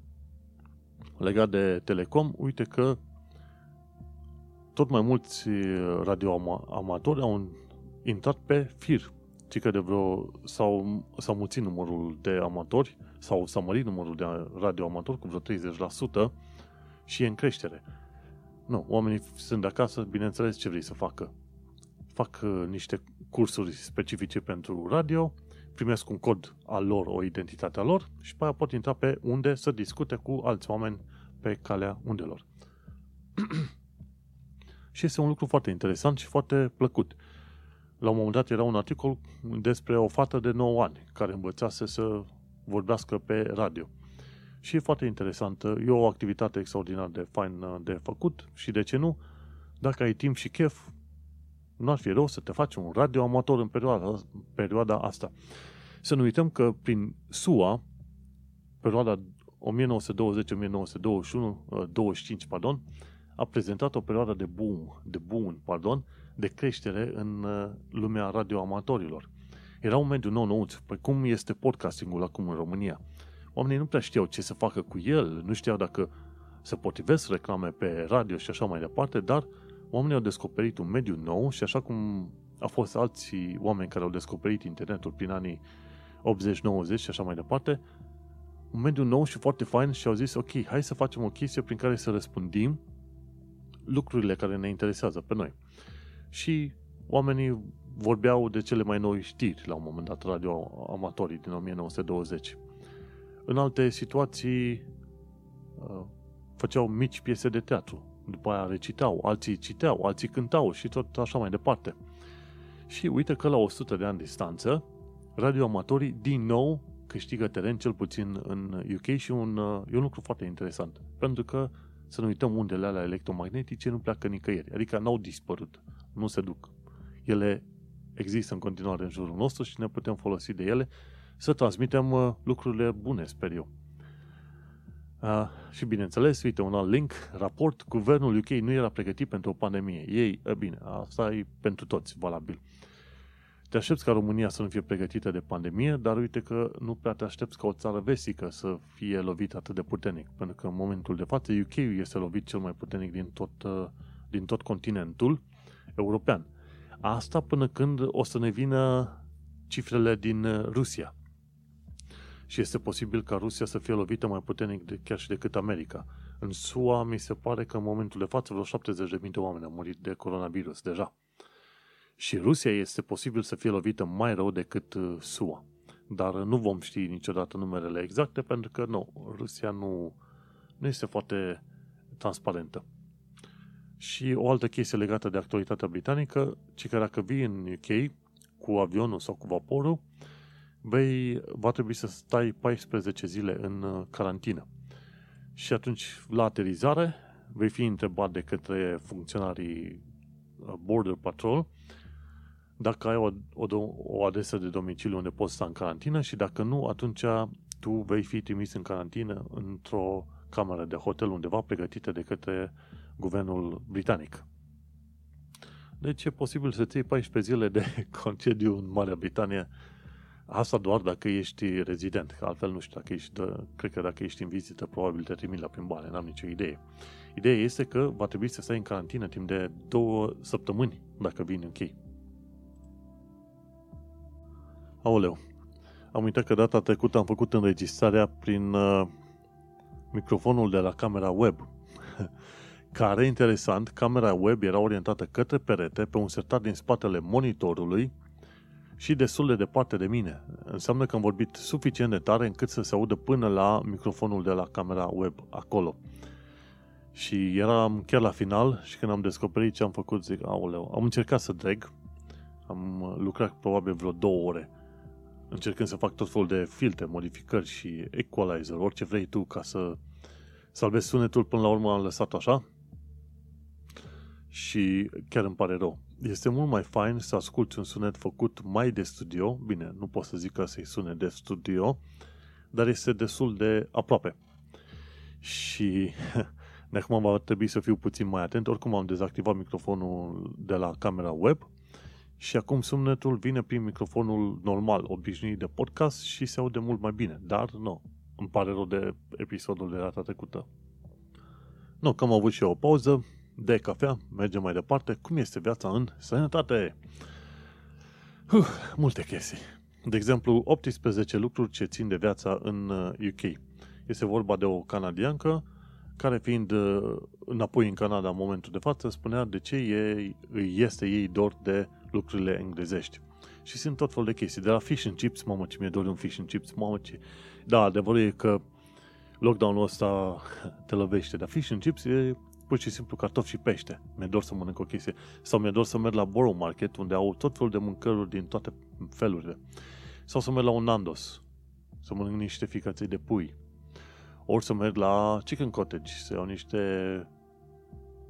legat de Telecom, uite că tot mai mulți radioamatori au intrat pe fir. Ci că de vreo s-au, s-au mulțit numărul de amatori sau s-a mărit numărul de radioamatori cu vreo 30% și e în creștere. Nu, oamenii sunt de acasă, bineînțeles ce vrei să facă. Fac uh, niște cursuri specifice pentru radio, primesc un cod al lor, o identitate a lor și pe aia pot intra pe unde să discute cu alți oameni pe calea undelor. și este un lucru foarte interesant și foarte plăcut la un moment dat era un articol despre o fată de 9 ani care învățase să vorbească pe radio. Și e foarte interesantă, e o activitate extraordinar de fain de făcut și de ce nu, dacă ai timp și chef, nu ar fi rău să te faci un radio amator în perioada, perioada asta. Să nu uităm că prin SUA, perioada 1920-1921, 25, pardon, a prezentat o perioadă de boom, de boom, pardon, de creștere în uh, lumea radioamatorilor. Era un mediu nou-nouț, păi cum este podcastingul acum în România. Oamenii nu prea știau ce să facă cu el, nu știau dacă se potrivesc reclame pe radio și așa mai departe, dar oamenii au descoperit un mediu nou și așa cum a fost alții oameni care au descoperit internetul prin anii 80-90 și așa mai departe, un mediu nou și foarte fain și au zis, ok, hai să facem o chestie prin care să răspândim lucrurile care ne interesează pe noi. Și oamenii vorbeau de cele mai noi știri la un moment dat, radio amatorii din 1920. În alte situații uh, făceau mici piese de teatru, după aia recitau, alții citeau, alții cântau și tot așa mai departe. Și uite că la 100 de ani distanță, radioamatorii din nou câștigă teren, cel puțin în UK și un, uh, e un lucru foarte interesant. Pentru că, să nu uităm, undele alea electromagnetice nu pleacă nicăieri. Adică n-au dispărut, nu se duc. Ele există în continuare în jurul nostru și ne putem folosi de ele să transmitem uh, lucrurile bune, sper eu. Uh, și bineînțeles, uite, un alt link, raport, guvernul UK nu era pregătit pentru o pandemie. Ei, e bine, asta e pentru toți valabil. Te aștepți ca România să nu fie pregătită de pandemie, dar uite că nu prea te aștepți ca o țară vestică să fie lovită atât de puternic, pentru că în momentul de față UK este lovit cel mai puternic din tot, uh, din tot continentul european. Asta până când o să ne vină cifrele din uh, Rusia. Și este posibil ca Rusia să fie lovită mai puternic de, chiar și decât America. În SUA mi se pare că în momentul de față vreo 70.000 de oameni au murit de coronavirus deja. Și Rusia este posibil să fie lovită mai rău decât uh, SUA. Dar nu vom ști niciodată numerele exacte pentru că nu, Rusia nu, nu este foarte transparentă. Și o altă chestie legată de actualitatea britanică, ci că dacă vii în UK cu avionul sau cu vaporul, vei, va trebui să stai 14 zile în uh, carantină. Și atunci, la aterizare, vei fi întrebat de către funcționarii uh, Border Patrol dacă ai o, o, o adresă de domiciliu unde poți sta în carantină și dacă nu, atunci tu vei fi trimis în carantină într-o cameră de hotel undeva pregătită de către guvernul britanic. Deci e posibil să ții 14 zile de concediu în Marea Britanie. Asta doar dacă ești rezident, altfel nu știu, dacă ești, de, cred că dacă ești în vizită, probabil te trimit la plimbare, n-am nicio idee. Ideea este că va trebui să stai în carantină timp de două săptămâni dacă vin în chei. Aoleu, am uitat că data trecută am făcut înregistrarea prin uh, microfonul de la camera web. care, interesant, camera web era orientată către perete pe un sertar din spatele monitorului și destul de departe de mine. Înseamnă că am vorbit suficient de tare încât să se audă până la microfonul de la camera web acolo. Și eram chiar la final și când am descoperit ce am făcut, zic, aoleu, am încercat să drag, am lucrat probabil vreo două ore încercând să fac tot felul de filtre, modificări și equalizer, orice vrei tu ca să salvezi sunetul, până la urmă am lăsat așa și chiar îmi pare rău. Este mult mai fain să asculti un sunet făcut mai de studio, bine, nu pot să zic că să-i sune de studio, dar este destul de aproape. Și de acum va trebui să fiu puțin mai atent, oricum am dezactivat microfonul de la camera web și acum sunetul vine prin microfonul normal, obișnuit de podcast și se aude mult mai bine, dar nu, îmi pare rău de episodul de data trecută. Nu, că am avut și eu o pauză de cafea, mergem mai departe. Cum este viața în sănătate? Uh, multe chestii. De exemplu, 18 lucruri ce țin de viața în UK. Uh, este vorba de o canadiancă care fiind uh, înapoi în Canada în momentul de față, spunea de ce ei, este ei dor de lucrurile englezești. Și sunt tot fel de chestii. De la fish and chips, mamă ce mi-e dor un fish and chips, mamă ce... Da, adevărul e că lockdown-ul ăsta te lovește, dar fish and chips e pur și simplu cartofi și pește. Mi-e dor să mănânc o chestie. Sau mi-e dor să merg la Borough Market, unde au tot felul de mâncăruri din toate felurile. Sau să merg la un Nandos, să mănânc niște ficaței de pui. Ori să merg la Chicken Cottage, să iau niște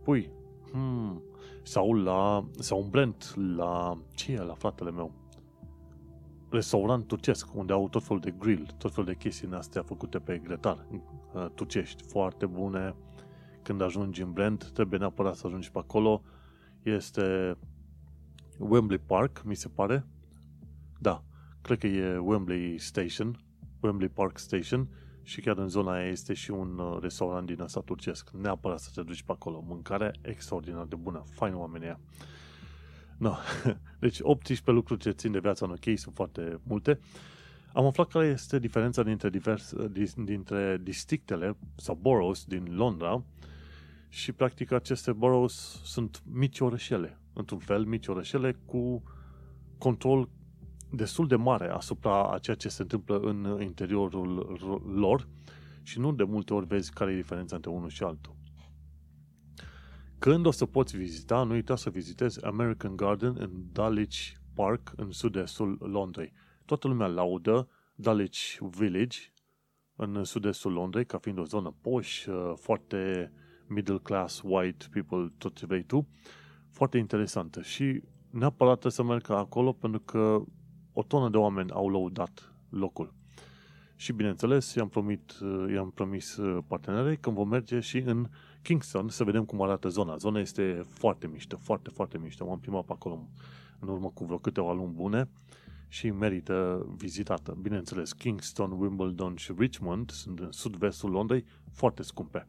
pui. Hmm. Sau la, sau un blend la, ce e la fratele meu? Restaurant turcesc, unde au tot felul de grill, tot felul de chestii astea făcute pe grătar, uh, turcești, foarte bune. Când ajungi în Brent, trebuie neapărat să ajungi pe acolo. Este Wembley Park, mi se pare. Da, cred că e Wembley Station, Wembley Park Station și chiar în zona aia este și un uh, restaurant din ăsta turcesc. Neapărat să te duci pe acolo. Mâncare extraordinar de bună. Fain oamenii aia. No. Deci 18 lucruri ce țin de viața în ok sunt foarte multe. Am aflat care este diferența dintre, divers, dintre districtele sau boroughs din Londra și practic aceste boroughs sunt mici orășele. Într-un fel, mici orășele cu control destul de mare asupra a ceea ce se întâmplă în interiorul lor și nu de multe ori vezi care e diferența între unul și altul. Când o să poți vizita, nu uita să vizitezi American Garden în Dulwich Park, în sud-estul Londrei. Toată lumea laudă Dulwich Village, în sud-estul Londrei, ca fiind o zonă poș, uh, foarte middle class, white people, tot ce vrei tu, foarte interesantă. Și neapărat să merg acolo pentru că o tonă de oameni au lăudat locul. Și bineînțeles, i-am, promit, i-am promis partenerei că vom merge și în Kingston să vedem cum arată zona. Zona este foarte mișto, foarte, foarte mișto. M-am plimbat pe acolo în urmă cu vreo câteva luni bune și merită vizitată. Bineînțeles, Kingston, Wimbledon și Richmond sunt în sud-vestul Londrei, foarte scumpe.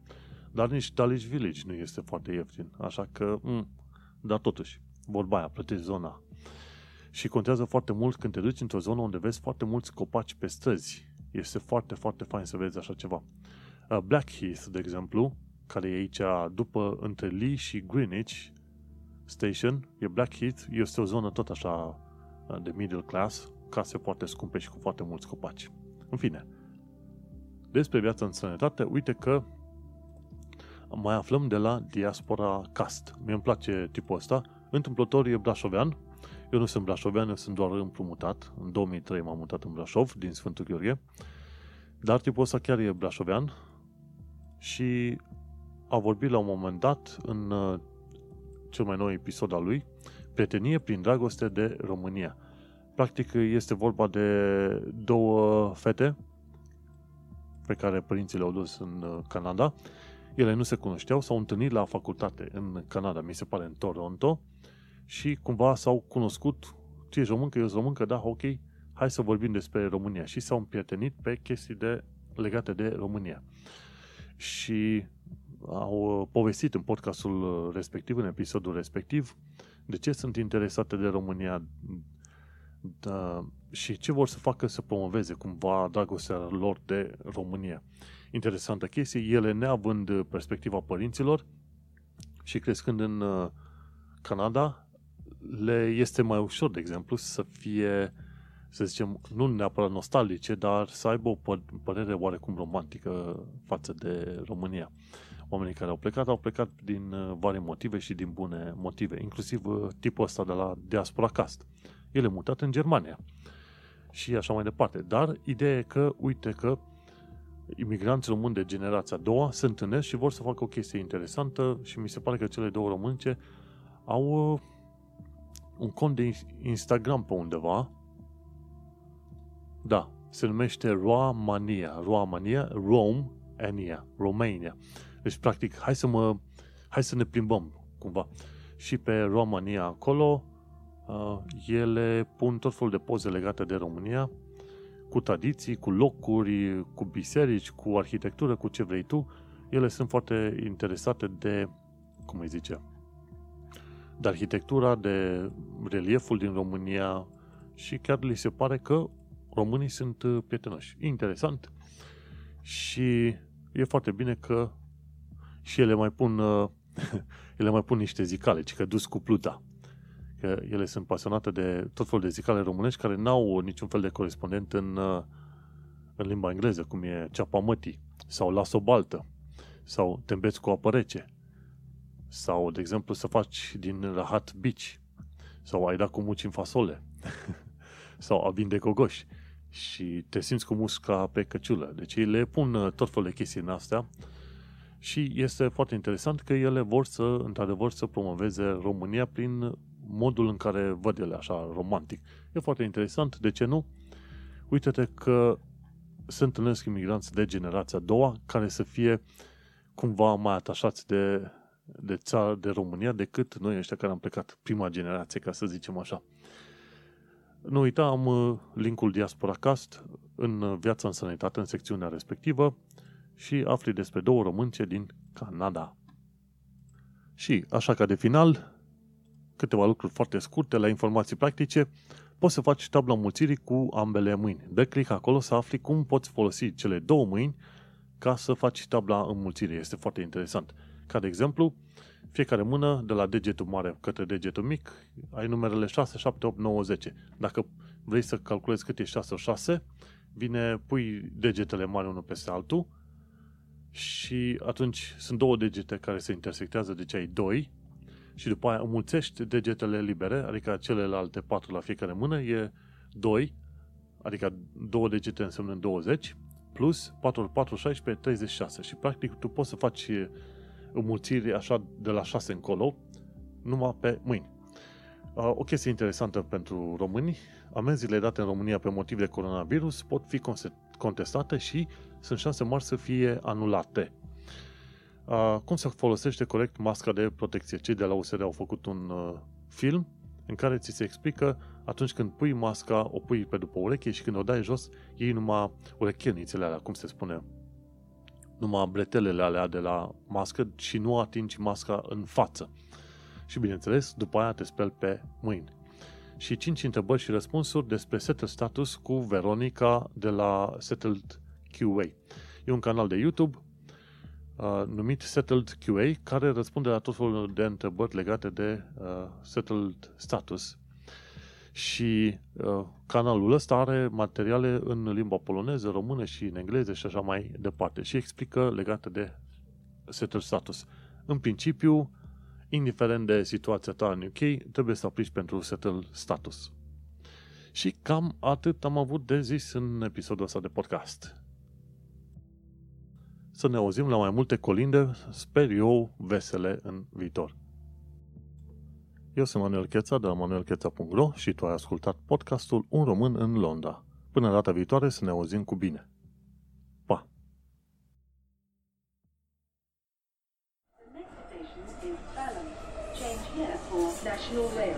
Dar nici Dulwich Village nu este foarte ieftin, așa că, m- mm, dar totuși, vorba aia, plătești zona și contează foarte mult când te duci într-o zonă unde vezi foarte mulți copaci pe străzi. Este foarte, foarte fain să vezi așa ceva. Uh, Blackheath, de exemplu, care e aici după între Lee și Greenwich Station, e Blackheath, este o zonă tot așa uh, de middle class, case foarte scumpe și cu foarte mulți copaci. În fine, despre viața în sănătate, uite că mai aflăm de la Diaspora Cast. Mie îmi place tipul ăsta. Întâmplător e brașovean, eu nu sunt brașovean, eu sunt doar împrumutat. În 2003 m-am mutat în Brașov, din Sfântul Gheorghe. Dar tipul ăsta chiar e brașovean și a vorbit la un moment dat în uh, cel mai nou episod al lui Prietenie prin dragoste de România. Practic este vorba de două fete pe care părinții le-au dus în uh, Canada. Ele nu se cunoșteau, s-au întâlnit la facultate în Canada, mi se pare în Toronto, și cumva s-au cunoscut, tu ești româncă, eu sunt româncă, da, ok, hai să vorbim despre România și s-au împrietenit pe chestii de, legate de România. Și au uh, povestit în podcastul uh, respectiv, în episodul respectiv, de ce sunt interesate de România da, și ce vor să facă să promoveze cumva dragostea lor de România. Interesantă chestie, ele neavând perspectiva părinților și crescând în uh, Canada, le este mai ușor, de exemplu, să fie, să zicem, nu neapărat nostalgice, dar să aibă o părere oarecum romantică față de România. Oamenii care au plecat, au plecat din uh, vari motive și din bune motive, inclusiv uh, tipul ăsta de la Diaspora Cast. El e mutat în Germania și așa mai departe. Dar ideea e că, uite că imigranți români de generația a doua se întâlnesc și vor să facă o chestie interesantă și mi se pare că cele două românce au uh, un cont de Instagram pe undeva. Da, se numește Romania. Romania, Rome, Ania, Romania. Deci, practic, hai să mă, hai să ne plimbăm, cumva. Și pe Romania acolo, uh, ele pun tot felul de poze legate de România, cu tradiții, cu locuri, cu biserici, cu arhitectură, cu ce vrei tu. Ele sunt foarte interesate de, cum îi zice, de arhitectura, de relieful din România și chiar li se pare că românii sunt uh, prietenoși. Interesant. Și e foarte bine că și ele mai pun uh, ele mai pun niște zicale, ci că dus cu pluta. Că ele sunt pasionate de tot felul de zicale românești care n-au niciun fel de corespondent în, uh, în limba engleză, cum e ceapa mătii, sau la sobaltă, sau tembeți cu apă rece, sau, de exemplu, să faci din rahat bici. Sau ai dat cu muci în fasole. sau a vinde cogoși. Și te simți cu musca pe căciulă. Deci ei le pun uh, tot felul de chestii în astea. Și este foarte interesant că ele vor să, într-adevăr, să promoveze România prin modul în care văd ele așa romantic. E foarte interesant, de ce nu? Uite-te că se întâlnesc imigranți de generația a doua care să fie cumva mai atașați de de țară, de România, decât noi ăștia care am plecat prima generație, ca să zicem așa. Nu uita, am uh, linkul Diaspora Cast în uh, Viața în Sănătate, în secțiunea respectivă și afli despre două românce din Canada. Și, așa ca de final, câteva lucruri foarte scurte la informații practice, poți să faci tabla mulțirii cu ambele mâini. Dă click acolo să afli cum poți folosi cele două mâini ca să faci tabla înmulțirii. Este foarte interesant. Ca de exemplu, fiecare mână, de la degetul mare către degetul mic, ai numerele 6, 7, 8, 9, 10. Dacă vrei să calculezi cât e 6 sau 6, vine, pui degetele mari unul peste altul și atunci sunt două degete care se intersectează, deci ai 2 și după aia înmulțești degetele libere, adică celelalte 4 la fiecare mână, e 2, adică două degete înseamnă 20, plus 4 ori 4, 16, 36. Și practic tu poți să faci înmulțiri așa de la 6 încolo, numai pe mâini. O chestie interesantă pentru români, amenziile date în România pe motiv de coronavirus pot fi contestate și sunt șanse mari să fie anulate. Cum se folosește corect masca de protecție? Cei de la USR au făcut un film în care ți se explică atunci când pui masca, o pui pe după ureche și când o dai jos, iei numai urechenițele alea, cum se spune, numai bretelele alea de la mască și nu atingi masca în față. Și bineînțeles, după aia te speli pe mâini. Și 5 întrebări și răspunsuri despre Settled Status cu Veronica de la Settled QA. E un canal de YouTube uh, numit Settled QA care răspunde la tot felul de întrebări legate de uh, Settled Status și uh, canalul ăsta are materiale în limba poloneză, română și în engleză și așa mai departe și explică legate de settled status. În principiu, indiferent de situația ta în UK, trebuie să aplici pentru settled status. Și cam atât am avut de zis în episodul ăsta de podcast. Să ne auzim la mai multe colinde, sper eu, vesele în viitor. Eu sunt Manuel Cheța de la manuelcheța.ro și tu ai ascultat podcastul Un român în Londra. Până data viitoare să ne auzim cu bine. Pa! The next station is Balham. Change here for National Rail.